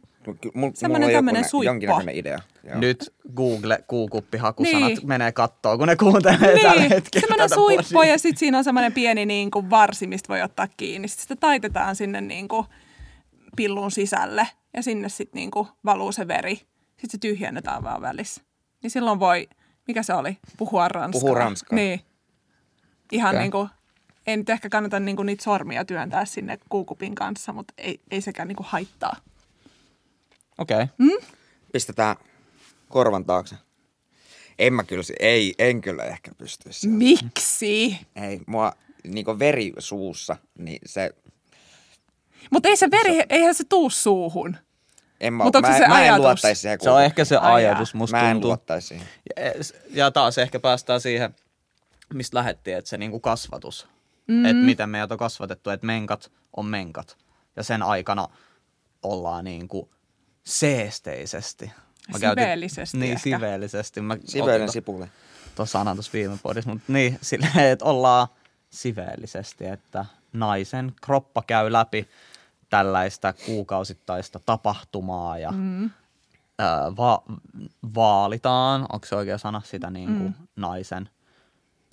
mulla joku nä- suippo. idea. Joo. Nyt Google kuukuppihakusanat Niin. menee kattoo, kun ne kuuntelee tällä niin, hetkellä semmoinen suippo ja sitten siinä on semmoinen pieni niin kuin varsi, mistä voi ottaa kiinni. Sitten sitä taitetaan sinne niin kuin pillun sisälle ja sinne sitten niin kuin valuu se veri. Sitten se tyhjennetään vaan välissä. Niin silloin voi, mikä se oli, puhua ranskaa. Puhua ranskaa. Niin. Ihan niin kuin, ei nyt ehkä kannata niin kuin niitä sormia työntää sinne kuukupin kanssa, mutta ei, ei sekään niin kuin haittaa. Okei. Okay. Mm. Pistetään korvan taakse. En mä kyllä, ei, en kyllä ehkä pystyisi. siihen. Miksi? Ei, mua niinku veri suussa, niin se, Mutta ei se veri, eihän se tuu suuhun. en mä, Mut onko mä, se se mä en luottaisi siihen. Se on ehkä se Ai ajatus, musta Mä en tuntuu. luottaisi siihen. Ja, ja taas ehkä päästään siihen, mistä lähettiin, että se niinku kasvatus. Mm. Että miten meidät on kasvatettu, että menkat on menkat. Ja sen aikana ollaan niinku seesteisesti. Siveellisesti Niin, ehkä. siveellisesti. Mä otin sipuli. tuossa sanan tuossa viime podissa, mutta niin, *laughs* silleen, että ollaan siveellisesti, että naisen kroppa käy läpi tällaista kuukausittaista tapahtumaa ja mm. ää, va- vaalitaan, onko se oikea sana, sitä niin kuin mm. naisen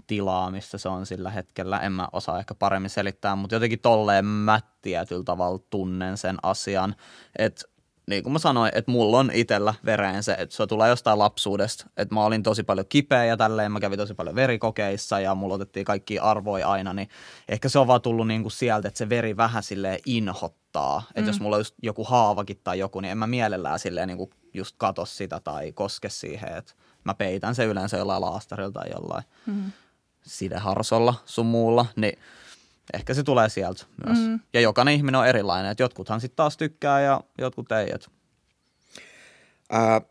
tilaa, missä se on sillä hetkellä. En mä osaa ehkä paremmin selittää, mutta jotenkin tolleen mä tietyllä tavalla tunnen sen asian, että niin kuin mä sanoin, että mulla on itellä vereen se, että se tulee jostain lapsuudesta, että mä olin tosi paljon kipeä ja tälleen, mä kävin tosi paljon verikokeissa ja mulla otettiin kaikki arvoja aina, niin ehkä se on vaan tullut niin kuin sieltä, että se veri vähän silleen inhottaa, että mm. jos mulla on just joku haavakin tai joku, niin en mä mielellään silleen niin kuin just kato sitä tai koske siihen, että mä peitän se yleensä jollain laastarilla tai jollain mm. Sideharsolla sun muulla, niin ehkä se tulee sieltä myös. Mm. Ja jokainen ihminen on erilainen, että jotkuthan sitten taas tykkää ja jotkut ei. Et. Ää,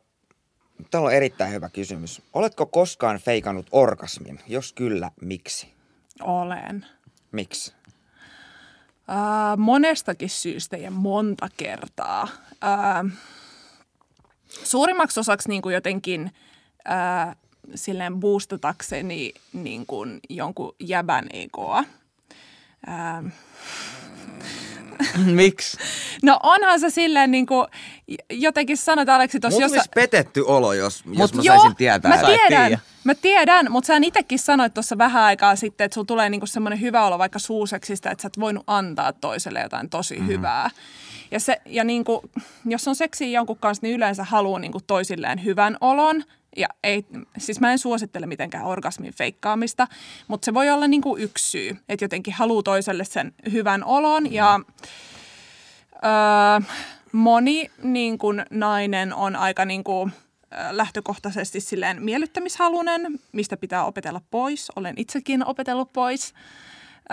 Täällä on erittäin hyvä kysymys. Oletko koskaan feikannut orgasmin? Jos kyllä, miksi? Olen. Miksi? Ää, monestakin syystä ja monta kertaa. Ää, suurimmaksi osaksi niin kuin jotenkin ää, silleen boostatakseni niin kuin jonkun jäbän egoa. Ää, *laughs* Miksi? no onhan se silleen niin kuin, jotenkin sanoit Aleksi tuossa Mulla tulisi petetty olo, jos, jos mä Joo, saisin tietää. Mä tiedän, tiedä. mä tiedän, mutta sä itsekin sanoit tuossa vähän aikaa sitten, että sulla tulee niinku semmoinen hyvä olo vaikka suuseksista, että sä et voinut antaa toiselle jotain tosi mm. hyvää. Ja, se, ja niinku, jos on seksiä jonkun kanssa, niin yleensä haluaa niinku toisilleen hyvän olon. Ja ei, siis mä en suosittele mitenkään orgasmin feikkaamista, mutta se voi olla niinku yksi syy, että jotenkin haluaa toiselle sen hyvän olon. Ja öö, moni niin kuin nainen on aika niin kuin, lähtökohtaisesti silleen miellyttämishalunen, mistä pitää opetella pois. Olen itsekin opetellut pois,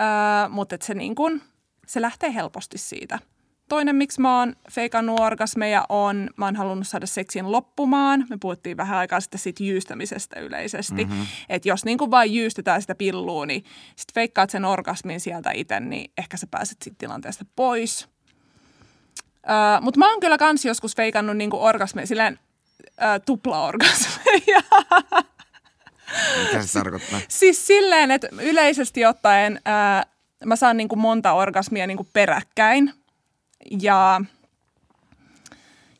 öö, mutta se, niin kuin, se lähtee helposti siitä. Toinen, miksi mä oon feikannut orgasmeja, on, mä oon halunnut saada seksin loppumaan. Me puhuttiin vähän aikaa sitten siitä jyystämisestä yleisesti. Mm-hmm. Että jos niin kuin vain jyystetään sitä pillua, niin sit feikkaat sen orgasmin sieltä itse, niin ehkä sä pääset siitä tilanteesta pois. Öö, Mutta mä oon kyllä kans joskus feikannut niinku orgasmeja, silleen öö, tuplaorgasmeja. Mitä se tarkoittaa? *laughs* siis silleen, että yleisesti ottaen öö, mä saan niinku monta orgasmia niinku peräkkäin. Ja,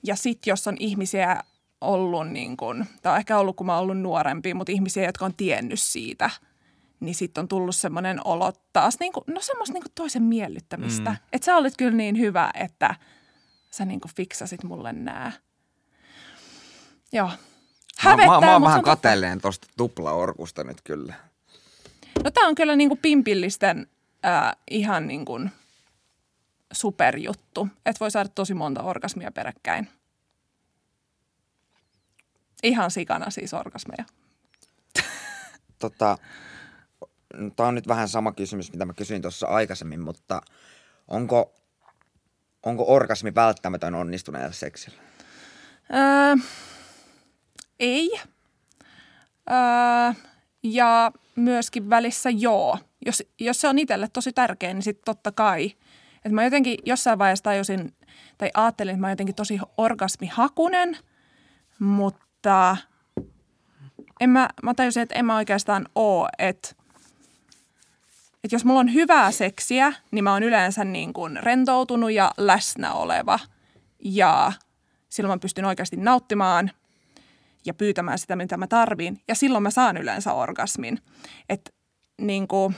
ja sit jos on ihmisiä ollut, niin kuin, tai on ehkä ollut, kun mä oon ollut nuorempi, mutta ihmisiä, jotka on tiennyt siitä, niin sitten on tullut semmoinen olo taas, niin kuin, no semmoista niin kuin toisen miellyttämistä. Mm. Että sä olit kyllä niin hyvä, että sä niin kuin fiksasit mulle nää. Joo. Hävettää, mä, mä, mä oon vähän kateelleen tosta tuplaorkusta nyt kyllä. No tämä on kyllä niin kuin pimpillisten ää, ihan niin kuin superjuttu. Että voi saada tosi monta orgasmia peräkkäin. Ihan sikana siis orgasmeja. *laughs* Tota, Tämä on nyt vähän sama kysymys, mitä mä kysyin tuossa aikaisemmin, mutta onko, onko orgasmi välttämätön onnistuneella seksillä? Öö, ei. Öö, ja myöskin välissä joo. Jos, jos se on itselle tosi tärkeä, niin sitten totta kai. Et mä jotenkin jossain vaiheessa tajusin, tai ajattelin, että mä oon jotenkin tosi orgasmihakunen, mutta en mä, mä tajusin, että en mä oikeastaan oo, että että jos mulla on hyvää seksiä, niin mä oon yleensä niin kuin rentoutunut ja läsnä oleva. Ja silloin mä pystyn oikeasti nauttimaan ja pyytämään sitä, mitä mä tarviin. Ja silloin mä saan yleensä orgasmin. Että niin kuin,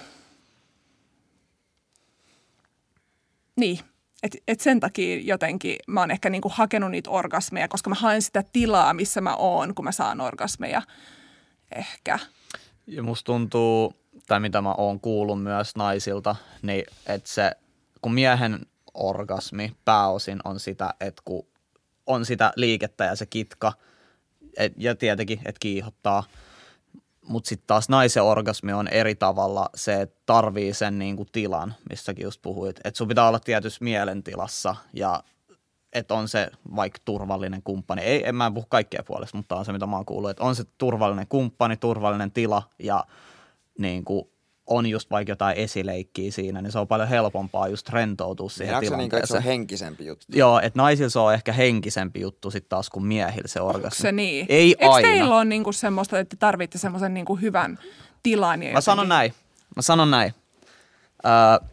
niin, et, et sen takia jotenkin mä oon ehkä niinku hakenut niitä orgasmeja, koska mä haen sitä tilaa, missä mä oon, kun mä saan orgasmeja. Ehkä. Ja musta tuntuu, tai mitä mä oon kuullut myös naisilta, niin että se, kun miehen orgasmi pääosin on sitä, että kun on sitä liikettä ja se kitka, et, ja tietenkin, että kiihottaa, mutta sitten taas naisen orgasmi on eri tavalla se, että tarvii sen niinku tilan, missäkin just puhuit. Että sun pitää olla tietyssä mielentilassa ja että on se vaikka turvallinen kumppani. Ei, en mä puhu kaikkien puolesta, mutta on se, mitä mä oon kuullut. Että on se turvallinen kumppani, turvallinen tila ja niin kuin on just vaikka jotain esileikkiä siinä, niin se on paljon helpompaa just rentoutua siihen Näetkö se niin, että se tilanteeseen. on henkisempi juttu? Joo, että naisilla se on ehkä henkisempi juttu sitten taas kuin miehillä se orgasmi. Onko se niin? Ei Eikö aina. teillä ole niinku semmoista, että tarvitte semmoisen niinku hyvän tilan? Mä sanon näin. Mä sanon näin. Öö,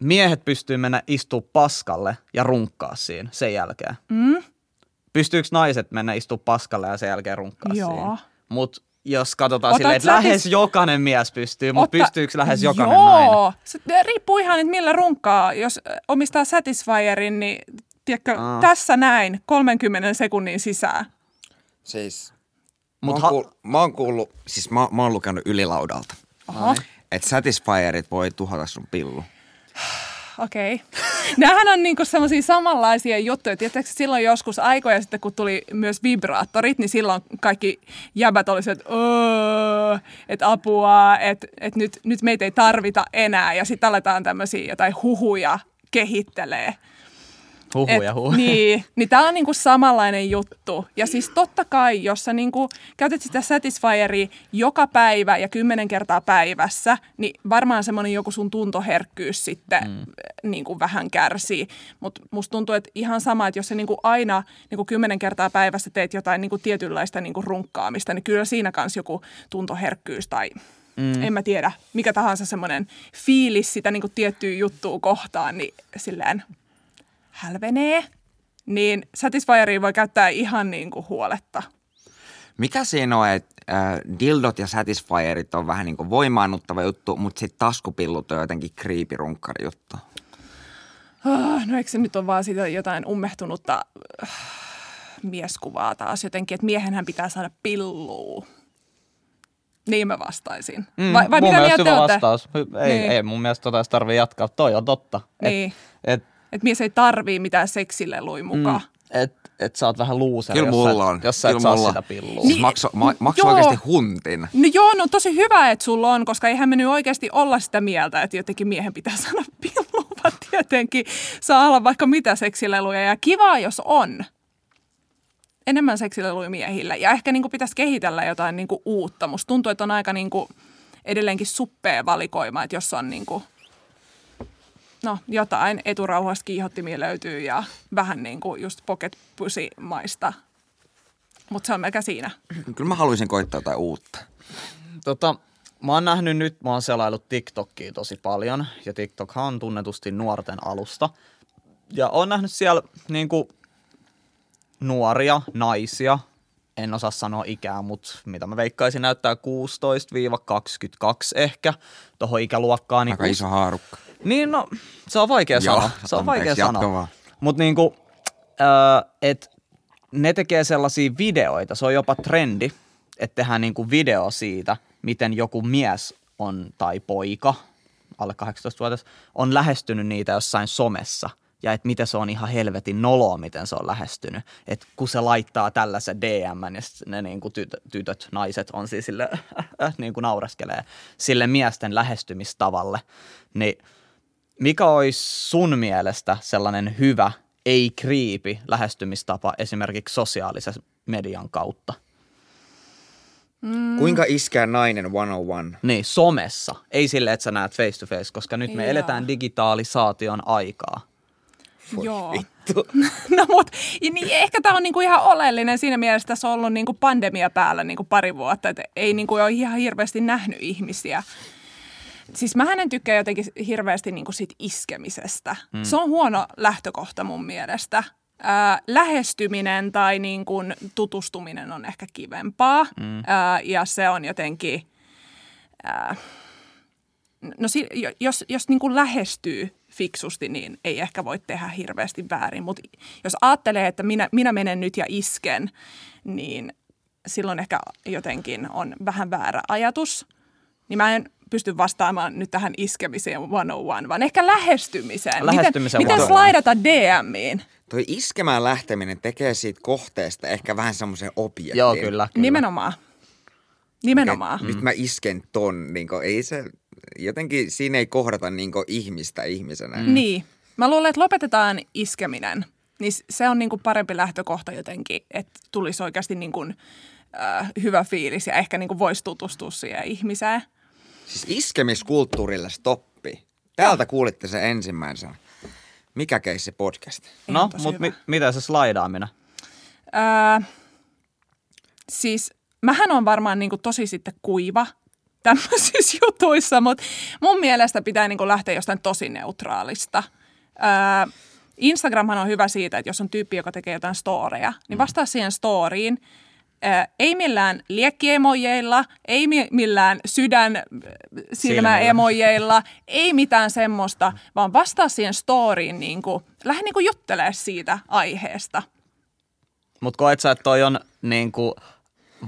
miehet pystyy mennä istua paskalle ja runkkaa siinä sen jälkeen. Mm? Pystyykö naiset mennä istua paskalle ja sen jälkeen runkkaa Joo. siinä? Mutta jos katsotaan Otat silleen, että lähes siis- jokainen mies pystyy, mutta Otta- pystyykö lähes jokainen Joo. nainen? Se riippuu ihan, että millä runkkaa. Jos omistaa Satisfyerin, niin tiedätkö, Aa. tässä näin 30 sekunnin sisään. Siis, Mut mä, ha- oon kuullut, mä oon kuullut, siis mä, mä oon lukenut ylilaudalta, että Satisfyerit voi tuhota sun pillu. Okei. *laughs* Okay. Nämähän on niinku semmoisia samanlaisia juttuja. Tiedätkö, silloin joskus aikoja sitten, kun tuli myös vibraattorit, niin silloin kaikki jäbät olisivat, että "Öö, että apua, että että nyt, nyt meitä ei tarvita enää. Ja sitten aletaan tämmöisiä jotain huhuja kehittelee. Huhuja, huhuja. Niin, niin tämä on niinku samanlainen juttu. Ja siis totta kai, jos sä niinku käytät sitä Satisfyeria joka päivä ja kymmenen kertaa päivässä, niin varmaan semmoinen joku sun tuntoherkkyys sitten mm. niinku vähän kärsii. Mutta musta tuntuu, että ihan sama, että jos sä niinku aina niinku kymmenen kertaa päivässä teet jotain niinku tietynlaista niinku runkkaamista, niin kyllä siinä kanssa joku tuntoherkkyys tai mm. en mä tiedä, mikä tahansa semmoinen fiilis sitä niinku tiettyä juttua kohtaan, niin silleen hälvenee, niin Satisfyeria voi käyttää ihan niin kuin huoletta. Mikä siinä on, että äh, dildot ja Satisfyerit on vähän niin kuin voimaannuttava juttu, mutta sitten taskupillut on jotenkin kriipirunkkari juttu. Oh, no eikö se nyt ole vaan sitä jotain ummehtunutta äh, mieskuvaa taas jotenkin, että miehenhän pitää saada pillua. Niin mä vastaisin. Mm, vai, vai mun mitä mielestä hyvä olette? vastaus. Ei, Niin. ei mun mielestä tota tarvii jatkaa. Toi on totta. Niin. Et, et, Että mies ei tarvii mitään seksileluja mukaan. mm, et, et sä oot vähän luuseri, jos, sä, mulla on. jos sä et saa mulla. sitä pillua. Siis makso, ma, makso oikeasti huntin. No joo, no tosi hyvä, että sulla on, koska eihän me nyt oikeasti olla sitä mieltä, että jotenkin miehen pitää *laughs* saada pillua, vaan tietenkin saa olla vaikka mitä seksileluja. Ja kiva, jos on. Enemmän seksileluja miehillä. Ja ehkä niin kuin pitäisi kehitellä jotain niin kuin uutta. Musta tuntuu, että on aika niin kuin edelleenkin suppea valikoima, että jos on niin kuin, no jotain eturauhasta kiihottimia löytyy ja vähän niin kuin just pocket pussy maista. Mutta se on melkein siinä. Kyllä mä haluaisin koittaa jotain uutta. Tota, mä oon nähnyt nyt, mä oon selaillut TikTokia tosi paljon, ja TikTokhan on tunnetusti nuorten alusta. Ja oon nähnyt siellä niinku nuoria naisia, en osaa sanoa ikää, mutta mitä mä veikkaisin näyttää 16-22 ehkä tuohon ikäluokkaan. Niin Aika iso haarukka. Niin no, se on vaikea Joo, sanoa. Se on vaikea sanoa. Mutta niinku, äh, et ne tekee sellaisia videoita, se on jopa trendi, että tehdään niinku video siitä, miten joku mies on tai poika, alle 18-vuotias, on lähestynyt niitä jossain somessa. Ja että miten se on ihan helvetin noloa, miten se on lähestynyt. Että kun se laittaa tällaisen DM, ja sit ne niinku tytöt, tytöt, naiset on siis sille, *laughs* niinku naureskelee sille miesten lähestymistavalle. Niin mikä olisi sun mielestä sellainen hyvä, ei kriipi lähestymistapa esimerkiksi sosiaalisen median kautta? Mm. Kuinka iskeä nainen 101? Niin, somessa. Ei sille, että sä näet face to face, koska nyt me Joo. eletään digitaalisaation aikaa. Joo. Vittu. *laughs* No mut, niin ehkä tämä on niinku ihan oleellinen siinä mielessä, että tässä on ollut niinku pandemia päällä niinku pari vuotta, että ei niinku ole ihan hirveästi nähnyt ihmisiä. Siis mä en tykkää jotenkin hirveästi niinku sit iskemisestä. Mm. Se on huono lähtökohta mun mielestä. Ää, lähestyminen tai niin kuin tutustuminen on ehkä kivempaa mm. ää, ja se on jotenkin, ää, no si, jo- jos, jos niin kuin lähestyy fiksusti, niin ei ehkä voi tehdä hirveästi väärin. Mutta jos ajattelee, että minä, minä menen nyt ja isken, niin silloin ehkä jotenkin on vähän väärä ajatus. Niin mä en pysty vastaamaan nyt tähän iskemiseen 101, vaan ehkä lähestymiseen. Lähestymiseen miten, miten 101. slaidata DMiin? Toi iskemään lähteminen tekee siitä kohteesta ehkä vähän semmoisen objektin. Joo, kyllä. kyllä. Nimenomaan. Nimenomaan. Et Nyt mä isken ton, niin ei se, jotenkin siinä ei kohdata niin ihmistä ihmisenä. Mm. Niin. Mä luulen, että lopetetaan iskeminen. Niin se on niinku parempi lähtökohta jotenkin, että tulisi oikeasti niinku, äh, hyvä fiilis ja ehkä niinku voisi tutustua siihen ihmiseen. Siis iskemiskulttuurille stoppi. Täältä kuulitte se ensimmäisenä. Mikä keissi podcast? No, mutta mi- mitä se slaidaaminen? Öö, siis mähän on varmaan niinku tosi sitten kuiva tämmöisissä *laughs* jutuissa, mutta mun mielestä pitää niinku lähteä jostain tosi neutraalista. Öö, Instagramhan on hyvä siitä, että jos on tyyppi, joka tekee jotain storeja, niin vastaa siihen storyin. Ei millään liekkiemojeilla, ei mi- millään sydän silmäemojeilla, ei mitään semmoista, vaan vastaa siihen storyin, niin kuin, lähde niin kuin juttelee siitä aiheesta. Mutta koet sä, että toi on niin kuin,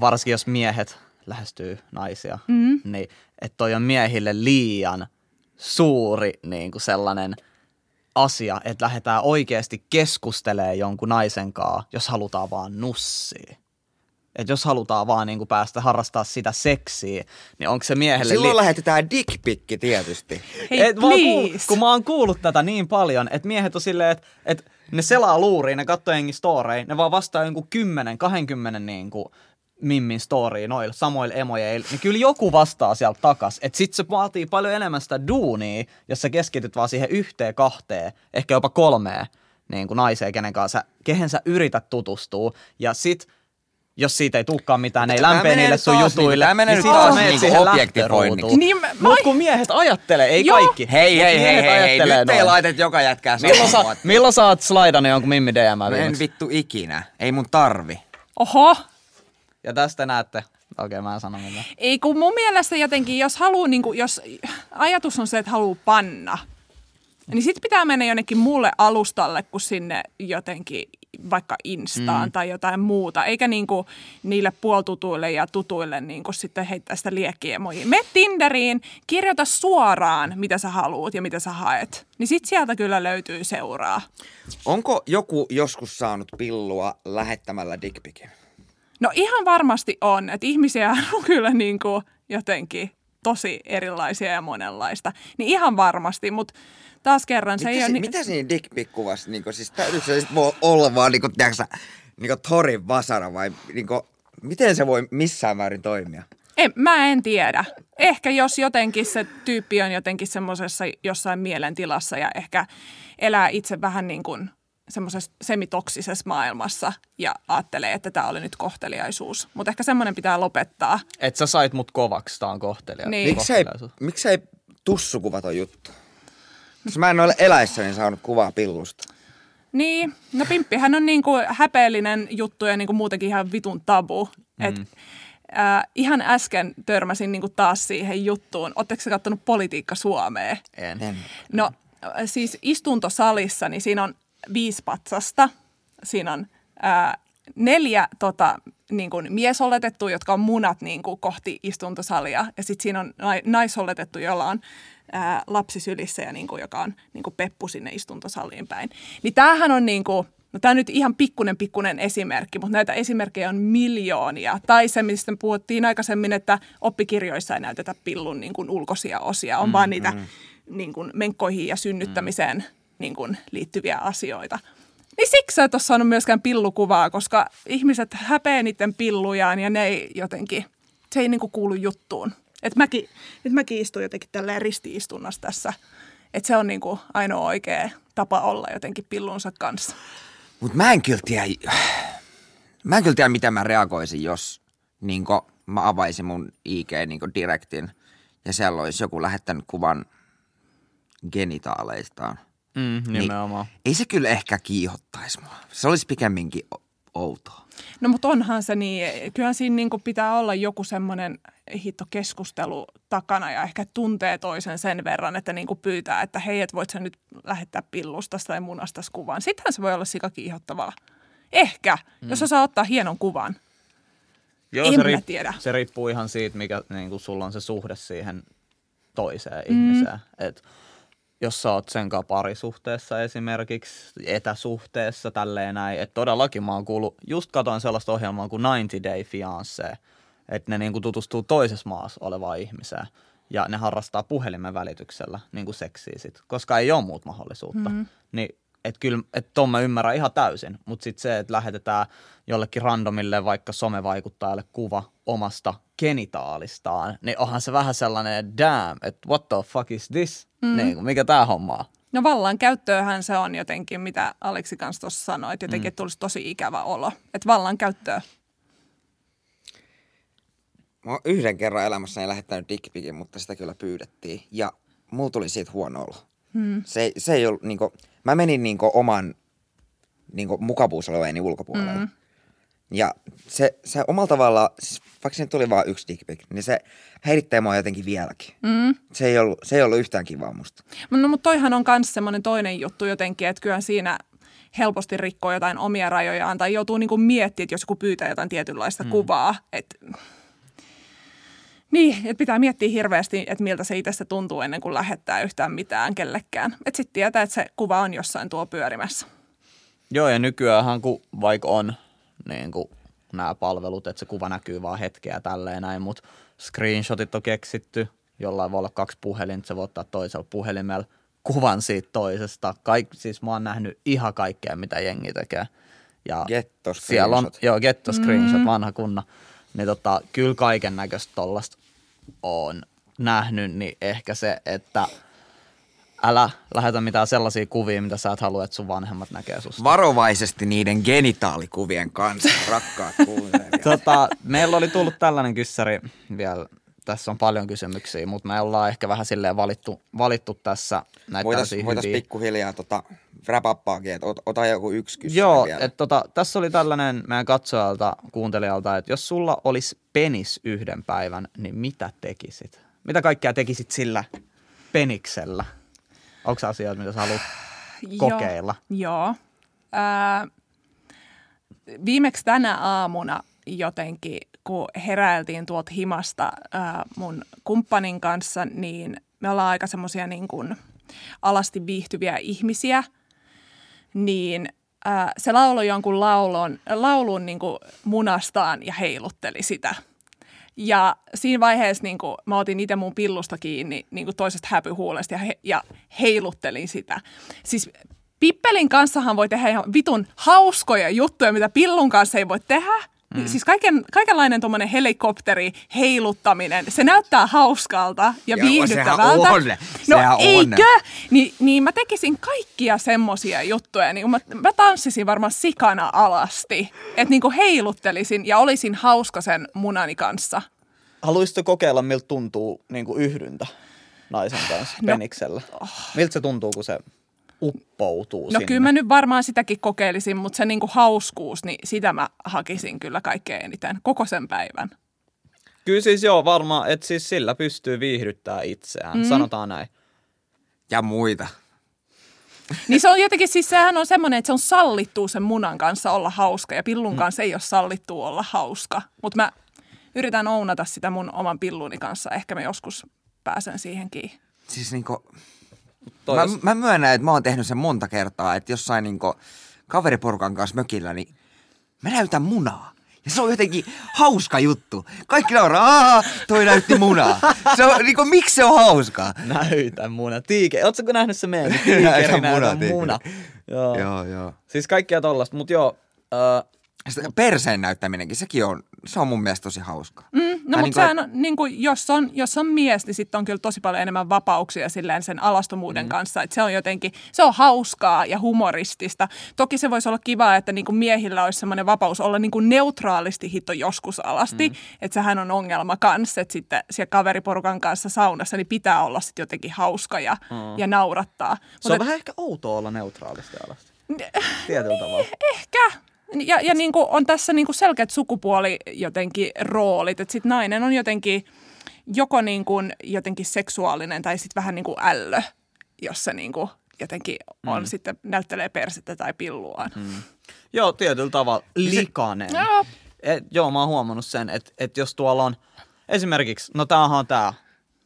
varsinkin jos miehet lähestyy naisia, mm. niin että toi on miehille liian suuri niin kuin sellainen asia, että lähdetään oikeasti keskustelemaan jonkun naisen kanssa, jos halutaan vaan nussia. Että jos halutaan vaan niin kuin päästä harrastaa sitä seksiä, niin onko se miehelle... Silloin li- lähetetään dickpikki tietysti. Hei, et mä oon kuul, please. kun mä oon kuullut tätä niin paljon, että miehet on silleen, että, että ne selaa luuriin, ne katsoo jengi storei, ne vaan vastaa jonkun 10, 20 niin kuin mimmin storyin noilla samoilla emojeilla, niin kyllä joku vastaa sieltä takas. Että sit se vaatii paljon enemmän sitä duunia, jos sä keskityt vaan siihen yhteen, kahteen, ehkä jopa kolmeen niin kuin naiseen, kenen kanssa, kehen sä yrität tutustua. Ja sit jos siitä ei tulekaan mitään, ne ei menee niille sun jutuille, niinku- tää menee niin nyt taas niinku siihen objektifoinniksi. Niin mä- Mut kun miehet ajattelee, ei Joo. kaikki. Hei, hei, hei, hei, hei. Nyt ei noin. laitet joka jätkää Milloin sä, milloin sä oot slaidannut jonkun Mimmi DM en viimeksi? vittu ikinä. Ei mun tarvi. Oho, Ja tästä näette. Okei, mä en sano mitään. Ei kun mun mielestä jotenkin, jos haluaa, niin kuin, jos ajatus on se, että haluaa panna, niin sitten pitää mennä jonnekin muulle alustalle kuin sinne jotenkin vaikka Instaan mm. tai jotain muuta, eikä niin kuin niille puoltutuille ja tutuille niin kuin sitten heittää sitä liekkiemoja. Me Tinderiin, kirjoita suoraan, mitä sä haluut ja mitä sä haet. Niin sit sieltä kyllä löytyy seuraa. Onko joku joskus saanut pillua lähettämällä dickpikin? No ihan varmasti on, että ihmisiä *laughs* on kyllä niin kuin jotenkin tosi erilaisia ja monenlaista. Niin ihan varmasti, mutta taas kerran se Mitä, ei ole... si- Ni- mitä siinä dickpikkuvassa, niinku, siis täytyykö se olla vaan niinku, tiiäksä, niinku torin vasara vai niinku, miten se voi missään määrin toimia? en, mä en tiedä. Ehkä jos jotenkin se tyyppi on jotenkin semmoisessa jossain mielentilassa ja ehkä elää itse vähän niin kuin semmoisessa semitoksisessa maailmassa ja ajattelee, että tämä oli nyt kohteliaisuus. Mutta ehkä semmoinen pitää lopettaa. Et sä sait mut kovaksi, tää on kohtelia. Niin. Miksei, miksei tussukuvat on juttu? Siis mä en ole eläissäni saanut kuvaa pillusta. Niin, no pimppihän on niinku häpeellinen juttu ja niinku muutenkin ihan vitun tabu. Mm. Et, äh, ihan äsken törmäsin niinku taas siihen juttuun. Oletteko sä kattonut Politiikka Suomeen? En. En. No äh, siis istuntosalissa, niin siinä on viisi patsasta. Siinä on ää, neljä tota, niin kuin miesoletettua, jotka on munat niin kuin, kohti istuntosalia. Ja sitten siinä on nai- naisoletettu, jolla on ää, lapsi sylissä ja niin kuin, joka on niin kuin peppu sinne istuntosaliin päin. Niin tämähän on niin kuin, No tämä on nyt ihan pikkunen pikkunen esimerkki, mutta näitä esimerkkejä on miljoonia. Tai se, mistä puhuttiin aikaisemmin, että oppikirjoissa ei näytetä pillun niin kuin ulkoisia osia, on mm, vaan niitä mm. niin kuin menkkoihin ja synnyttämiseen niin kuin liittyviä asioita. Niin siksi sä et ole saanut myöskään pillukuvaa, koska ihmiset häpeä niiden pillujaan ja ne ei jotenkin, se ei niin kuin kuulu juttuun. Et mäkin, nyt mäkin istun jotenkin tälleen ristiistunnassa tässä. Että se on niin kuin ainoa oikea tapa olla jotenkin pillunsa kanssa. Mutta mä en kyllä tiedä, mä en kyllä tiedä, miten mä reagoisin, jos niin mä avaisin mun IG niin direktin ja siellä olisi joku lähettänyt kuvan genitaaleistaan. Mm, nimenomaan. Niin, ei se kyllä ehkä kiihottaisi mua. Se olisi pikemminkin outoa. No mutta onhan se niin, kyllähän siinä niin pitää olla joku semmoinen hitto keskustelu takana ja ehkä tuntee toisen sen verran, että niin pyytää, että hei, et voit sä nyt lähettää pillusta tai munasta kuvan. Sittenhän se voi olla sika kiihottavaa. Ehkä, mm. jos saa ottaa hienon kuvan. Joo, en se, mä riipp- tiedä. se riippuu ihan siitä, mikä niin kuin sulla on se suhde siihen toiseen mm. ihmiseen. Et jos sä oot sen kanssa parisuhteessa esimerkiksi, etäsuhteessa, tälleen näin. Että todellakin mä oon kuullut, just katoin sellaista ohjelmaa kuin 90 Day Fiancé, että ne niinku tutustuu toisessa maassa olevaan ihmiseen ja ne harrastaa puhelimen välityksellä niinku seksiä sit, koska ei ole muut mahdollisuutta. Mm-hmm. Niin että kyllä, että ton mä ymmärrän ihan täysin, mutta sitten se, että lähetetään jollekin randomille vaikka somevaikuttajalle kuva omasta genitaalistaan, niin onhan se vähän sellainen damn, että what the fuck is this? Mm. Niin, mikä tää homma on? No vallan käyttööhän se on jotenkin, mitä Aleksi kanssa tuossa sanoi, että jotenkin mm. tulisi tosi ikävä olo. Että vallan käyttöä. Mä oon yhden kerran elämässäni lähettänyt dickpicin, mutta sitä kyllä pyydettiin. Ja mulla tuli siitä huono olo. Hmm. Se, se ei ollut niinku, mä menin niinku oman niinku mukavuusalueeni ulkopuolelle. Hmm. Ja se, se omalla tavalla, siis vaikka se tuli vain yksi dickpic, niin se häirittää mua jotenkin vieläkin. Mm. Se, ei ollut, se ei ollut yhtään kivaa musta. No mutta toihan on myös semmoinen toinen juttu jotenkin, että kyllä siinä helposti rikkoo jotain omia rajojaan tai joutuu niinku miettimään, että jos joku pyytää jotain tietynlaista mm. kuvaa, että niin, että pitää miettiä hirveästi, että miltä se itsestä tuntuu ennen kuin lähettää yhtään mitään kellekään. Että sitten tietää, että se kuva on jossain tuo pyörimässä. Joo, ja nykyään kun vaikka on niin kuin nämä palvelut, että se kuva näkyy vaan hetkeä tälleen näin, mutta screenshotit on keksitty, jollain voi olla kaksi puhelinta, se voi ottaa toisella puhelimella kuvan siitä toisesta. Kaik, siis mä oon nähnyt ihan kaikkea, mitä jengi tekee. Ja getto siellä on, joo, getto screenshot, mm. vanha kunna. Niin tota, kyllä kaiken näköistä tollasta on nähnyt, niin ehkä se, että älä lähetä mitään sellaisia kuvia, mitä sä et halua, että sun vanhemmat näkee susta. Varovaisesti niiden genitaalikuvien kanssa, rakkaat *laughs* kuuntelijat. tota, meillä oli tullut tällainen kyssäri vielä tässä on paljon kysymyksiä, mutta me ollaan ehkä vähän silleen valittu, valittu tässä näitä Voitaisiin voitais pikkuhiljaa tota, wrap että ot, ota joku yksi kysymys Joo, vielä. Et tota, tässä oli tällainen meidän katsojalta, kuuntelijalta, että jos sulla olisi penis yhden päivän, niin mitä tekisit? Mitä kaikkea tekisit sillä peniksellä? Onko asioita, mitä sä haluat kokeilla? Joo. Äh, viimeksi tänä aamuna jotenkin, kun heräiltiin tuolta himasta äh, mun kumppanin kanssa, niin me ollaan aika semmoisia niin kuin alasti viihtyviä ihmisiä, niin äh, se lauloi jonkun laulun, laulun niin kuin munastaan ja heilutteli sitä. Ja siinä vaiheessa niin kuin, mä otin itse mun pillusta kiinni niin kuin toisesta häpyhuulesta ja, he, ja heiluttelin sitä. Siis Pippelin kanssahan voi tehdä ihan vitun hauskoja juttuja, mitä pillun kanssa ei voi tehdä – Mm. Siis kaiken, kaikenlainen tuommoinen helikopteri heiluttaminen, se näyttää hauskalta ja, ja viihdyttävältä. On. No sehän eikö? On. Ni, niin mä tekisin kaikkia semmosia juttuja. Niin mä, mä tanssisin varmaan sikana alasti. Että niin heiluttelisin ja olisin hauska sen munani kanssa. Haluaisitko kokeilla, miltä tuntuu niin kuin yhdyntä naisen kanssa no. peniksellä? Oh. Miltä se tuntuu, kun se uppoutuu No sinne. kyllä mä nyt varmaan sitäkin kokeilisin, mutta se niinku hauskuus, niin sitä mä hakisin kyllä kaikkein eniten koko sen päivän. Kyllä siis joo, varmaan, että siis sillä pystyy viihdyttää itseään, mm. sanotaan näin. Ja muita. Niin se on jotenkin, siis sehän on semmoinen, että se on sallittu sen munan kanssa olla hauska ja pillun Mm. kanssa ei ole sallittu olla hauska. Mutta mä yritän ounata sitä mun oman pilluni kanssa. Ehkä mä joskus pääsen siihenkin. Siis niinku, mä, jos- mä myönnän, että mä oon tehnyt sen monta kertaa, että jossain niinku kaveriporukan kanssa mökillä, niin mä näytän munaa. Ja se on jotenkin hauska juttu. Kaikki nauraa, toi näytti munaa. Se on, niinku, miksi se on hauskaa? Näytä muna. Tiike, ootko nähnyt se? *laughs* Näytä Tiikeri muna, näytä tiikeri. muna. Joo. Joo, joo. Siis kaikkia tollasta, mutta joo. Äh, Perseen näyttäminenkin, sekin on, se on mun mielestä tosi hauska. Mm, no mutta sehän on, niin kuin, jos, on, jos on mies, niin sitten on kyllä tosi paljon enemmän vapauksia silleen sen alastomuuden mm. kanssa. Että se on jotenkin, se on hauskaa ja humoristista. Toki se voisi olla kiva, että niin kuin miehillä olisi semmoinen vapaus olla niin kuin neutraalisti hitto joskus alasti. Mm. Että sehän on ongelma kanssa, että sitten siellä kaveriporukan kanssa saunassa niin pitää olla sitten jotenkin hauska ja, mm. ja naurattaa. se on vähän ehkä outoa olla neutraalisti alasti. Tietyllä tavalla. Ehkä. Ja, ja niin kuin on tässä niin kuin selkeät sukupuoli jotenkin roolit, että sitten nainen on jotenkin joko niin kuin jotenkin seksuaalinen tai sitten vähän niin kuin ällö, jos se niin kuin jotenkin on mm. sitten näyttelee persettä tai pilluaan. Mm. Joo, tietyllä tavalla likainen. Joo. Et, joo, mä oon huomannut sen, että et jos tuolla on esimerkiksi, no tämähän on tää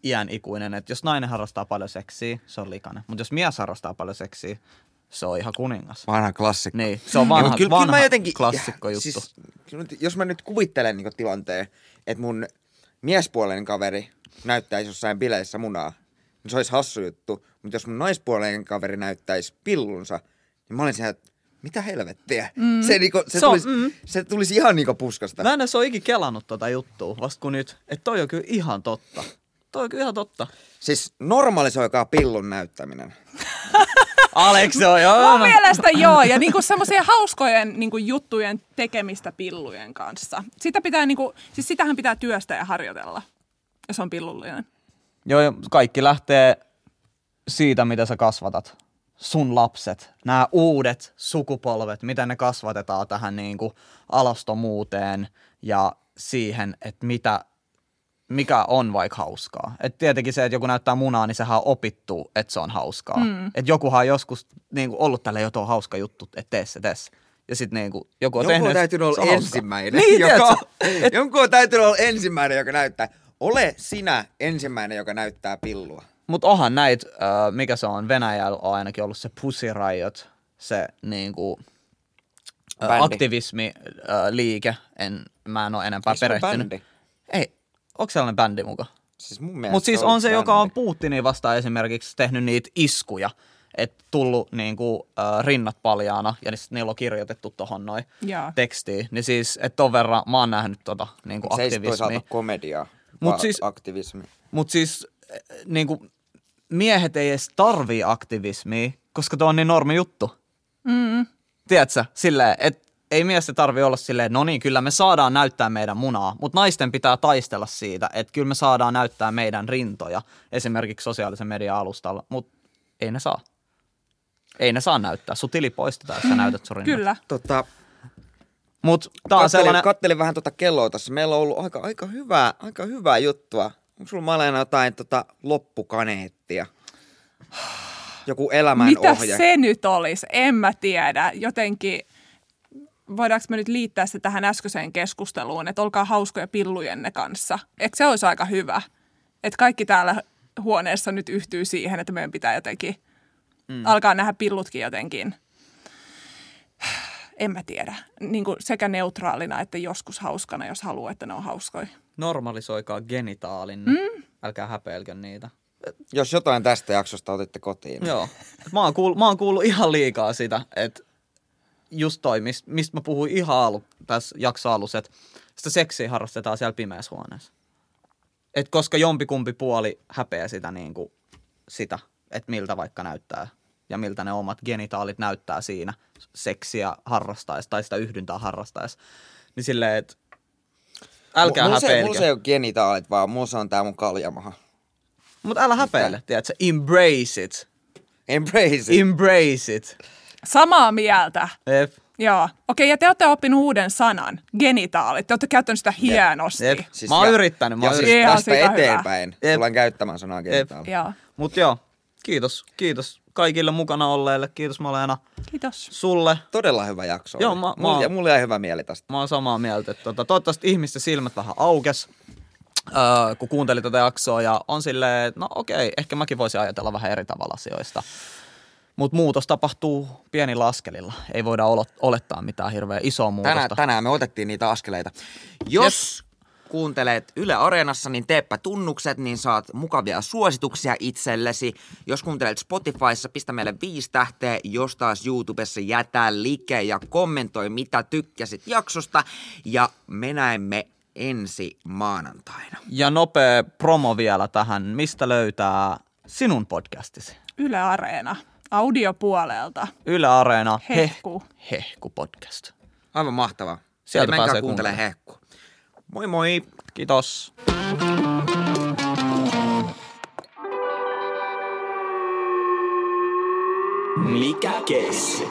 iän ikuinen, että jos nainen harrastaa paljon seksiä, se on likainen. Mutta jos mies harrastaa paljon seksiä, se on ihan kuningas. Vanha klassikko. Niin, se on vanha, kyllä, vanha kyllä mä jotenkin, klassikko juttu. Siis, jos mä nyt kuvittelen niin tilanteen, että mun miespuolinen kaveri näyttäisi jossain bileissä munaa, niin se olisi hassu juttu. Mutta jos mun naispuolinen kaveri näyttäisi pillunsa, niin mä olin siellä, että mitä helvettiä. Mm. Se, niinku, se, Se on- tulisi, mm. se tulisi ihan niinku puskasta. Mä en ole ikin kelannut tota juttua, vasta kun nyt, että toi on kyllä ihan totta. Toi on kyllä ihan totta. Siis normalisoikaa pillun näyttäminen. *laughs* Alex, se on joo. Mun mielestä joo, ja niinku semmoisia hauskojen niinku juttujen tekemistä pillujen kanssa. Sitä pitää niinku, siis sitähän pitää työstä ja harjoitella, jos on pillullinen. Joo, kaikki lähtee siitä, mitä sä kasvatat. Sun lapset, nämä uudet sukupolvet, miten ne kasvatetaan tähän niin kuin alastomuuteen ja siihen, että mitä, mikä on vaikka hauskaa. Et tietenkin se, että joku näyttää munaa, niin sehän on opittu, että se on hauskaa. Mm. Et jokuhan on joskus niin kuin ollut tälle jotain hauska juttu, että tee se, tee se. Ja sitten niin kuin, joku on Jonkun tehnyt, on täytynyt se olla ensimmäinen, Niin, joka? *laughs* Et, jonkun on täytynyt olla ensimmäinen, joka näyttää. Ole sinä ensimmäinen, joka näyttää pillua. Mutta onhan näitä, äh, mikä se on, Venäjällä on ainakin ollut se Pussy Riot, se niinku, äh, aktivismi äh, liike. En, mä en ole enempää Eikö perehtynyt. bändi? Ei, onko sellainen bändi muka? Siis mun Mutta siis on se, joka on bändi. Putinin vastaan esimerkiksi tehnyt niitä iskuja. Että tullut niinku, äh, rinnat paljaana ja sit niillä on kirjoitettu tohon noin tekstiin. Niin siis, että ton verran mä oon nähnyt tota niinku Se ei sit aktivismia. toisaalta komediaa, Mut vaan siis- aktivismi. Mutta siis eh, niinku, miehet ei edes tarvii aktivismia, koska tuo on niin normi juttu. Mm. Tiedätkö? Silleen, että ei miesten tarvi olla silleen, no niin, kyllä me saadaan näyttää meidän munaa, mutta naisten pitää taistella siitä, että kyllä me saadaan näyttää meidän rintoja esimerkiksi sosiaalisen median alustalla, mutta ei ne saa. Ei ne saa näyttää. Sun tili poistetaan, jos sä näytät sun rinnat. Kyllä. Tota, Mutta tää on kattelin, sellainen... kattelin vähän tuota kelloa tässä. Meillä on ollut aika, aika, hyvää, aika hyvää juttua. Onko sulla Malena jotain tota, loppukaneettia? Joku elämän Mitä ohje? se nyt olisi? En mä tiedä. Jotenkin, voidaanko me nyt liittää se tähän äskeiseen keskusteluun, että olkaa hauskoja pillujenne kanssa. Eikö se olisi aika hyvä? Että kaikki täällä huoneessa nyt yhtyy siihen, että meidän pitää jotenkin mm. alkaa nähdä pillutkin jotenkin. En mä tiedä. Niin kuin sekä neutraalina että joskus hauskana, jos haluaa, että ne on hauskoja. Normalisoikaa genitaalin. Mm. Älkää häpeilkö niitä. Jos jotain tästä jaksosta otitte kotiin. Joo. Mä oon, kuullut, mä oon kuullut ihan liikaa sitä, että just toi, mistä mist mä puhuin ihan alu, tässä jakso alussa, että sitä seksiä harrastetaan siellä pimeässä huoneessa. Et koska jompikumpi puoli häpeää sitä, niin kuin, sitä, että miltä vaikka näyttää ja miltä ne omat genitaalit näyttää siinä seksiä harrastaessa tai sitä yhdyntää harrastaessa. Niin silleen, että älkää mulla se, häpeilkö. mulla se ei ole genitaalit, vaan mulla se on tää mun kaljamaha. Mutta älä häpeile, tiedätkö? Embrace it. Embrace it. Embrace it. Samaa mieltä. Jep. Joo. Okei, ja te olette oppinut uuden sanan, genitaalit. Te olette käyttänyt sitä hienosti. Jep. Siis Mä oon ja- yrittänyt, mä oon siis tästä eteenpäin Jep. tulen käyttämään sanaa genitaali. Joo. Mut joo, kiitos, kiitos kaikille mukana olleille. Kiitos Malena Kiitos. sulle. Todella hyvä jakso. Joo, mä- mä mulla, mulla jäi hyvä mieli tästä. Mä oon samaa mieltä. Että tota, toivottavasti ihmisten silmät vähän aukes, öö, kun kuuntelin tätä jaksoa. Ja on silleen, että no okei, ehkä mäkin voisin ajatella vähän eri tavalla asioista. Mutta muutos tapahtuu pienillä askelilla. Ei voida olettaa mitään hirveän isoa muutosta. Tänään, tänään me otettiin niitä askeleita. Jos kuuntelet Yle Areenassa, niin teepä tunnukset, niin saat mukavia suosituksia itsellesi. Jos kuuntelet Spotifyssa, pistä meille viisi tähteä. Jos taas YouTubessa jätä like ja kommentoi, mitä tykkäsit jaksosta. Ja me näemme ensi maanantaina. Ja nopea promo vielä tähän. Mistä löytää sinun podcastisi? Yle Areena. Audiopuolelta. Yle Areena Hehku. Heh, Hehku podcast. Aivan mahtavaa. Sieltä Eli menkää pääsee kuuntelemaan hehku. Moi moi! Kiitos. Mikä keissi?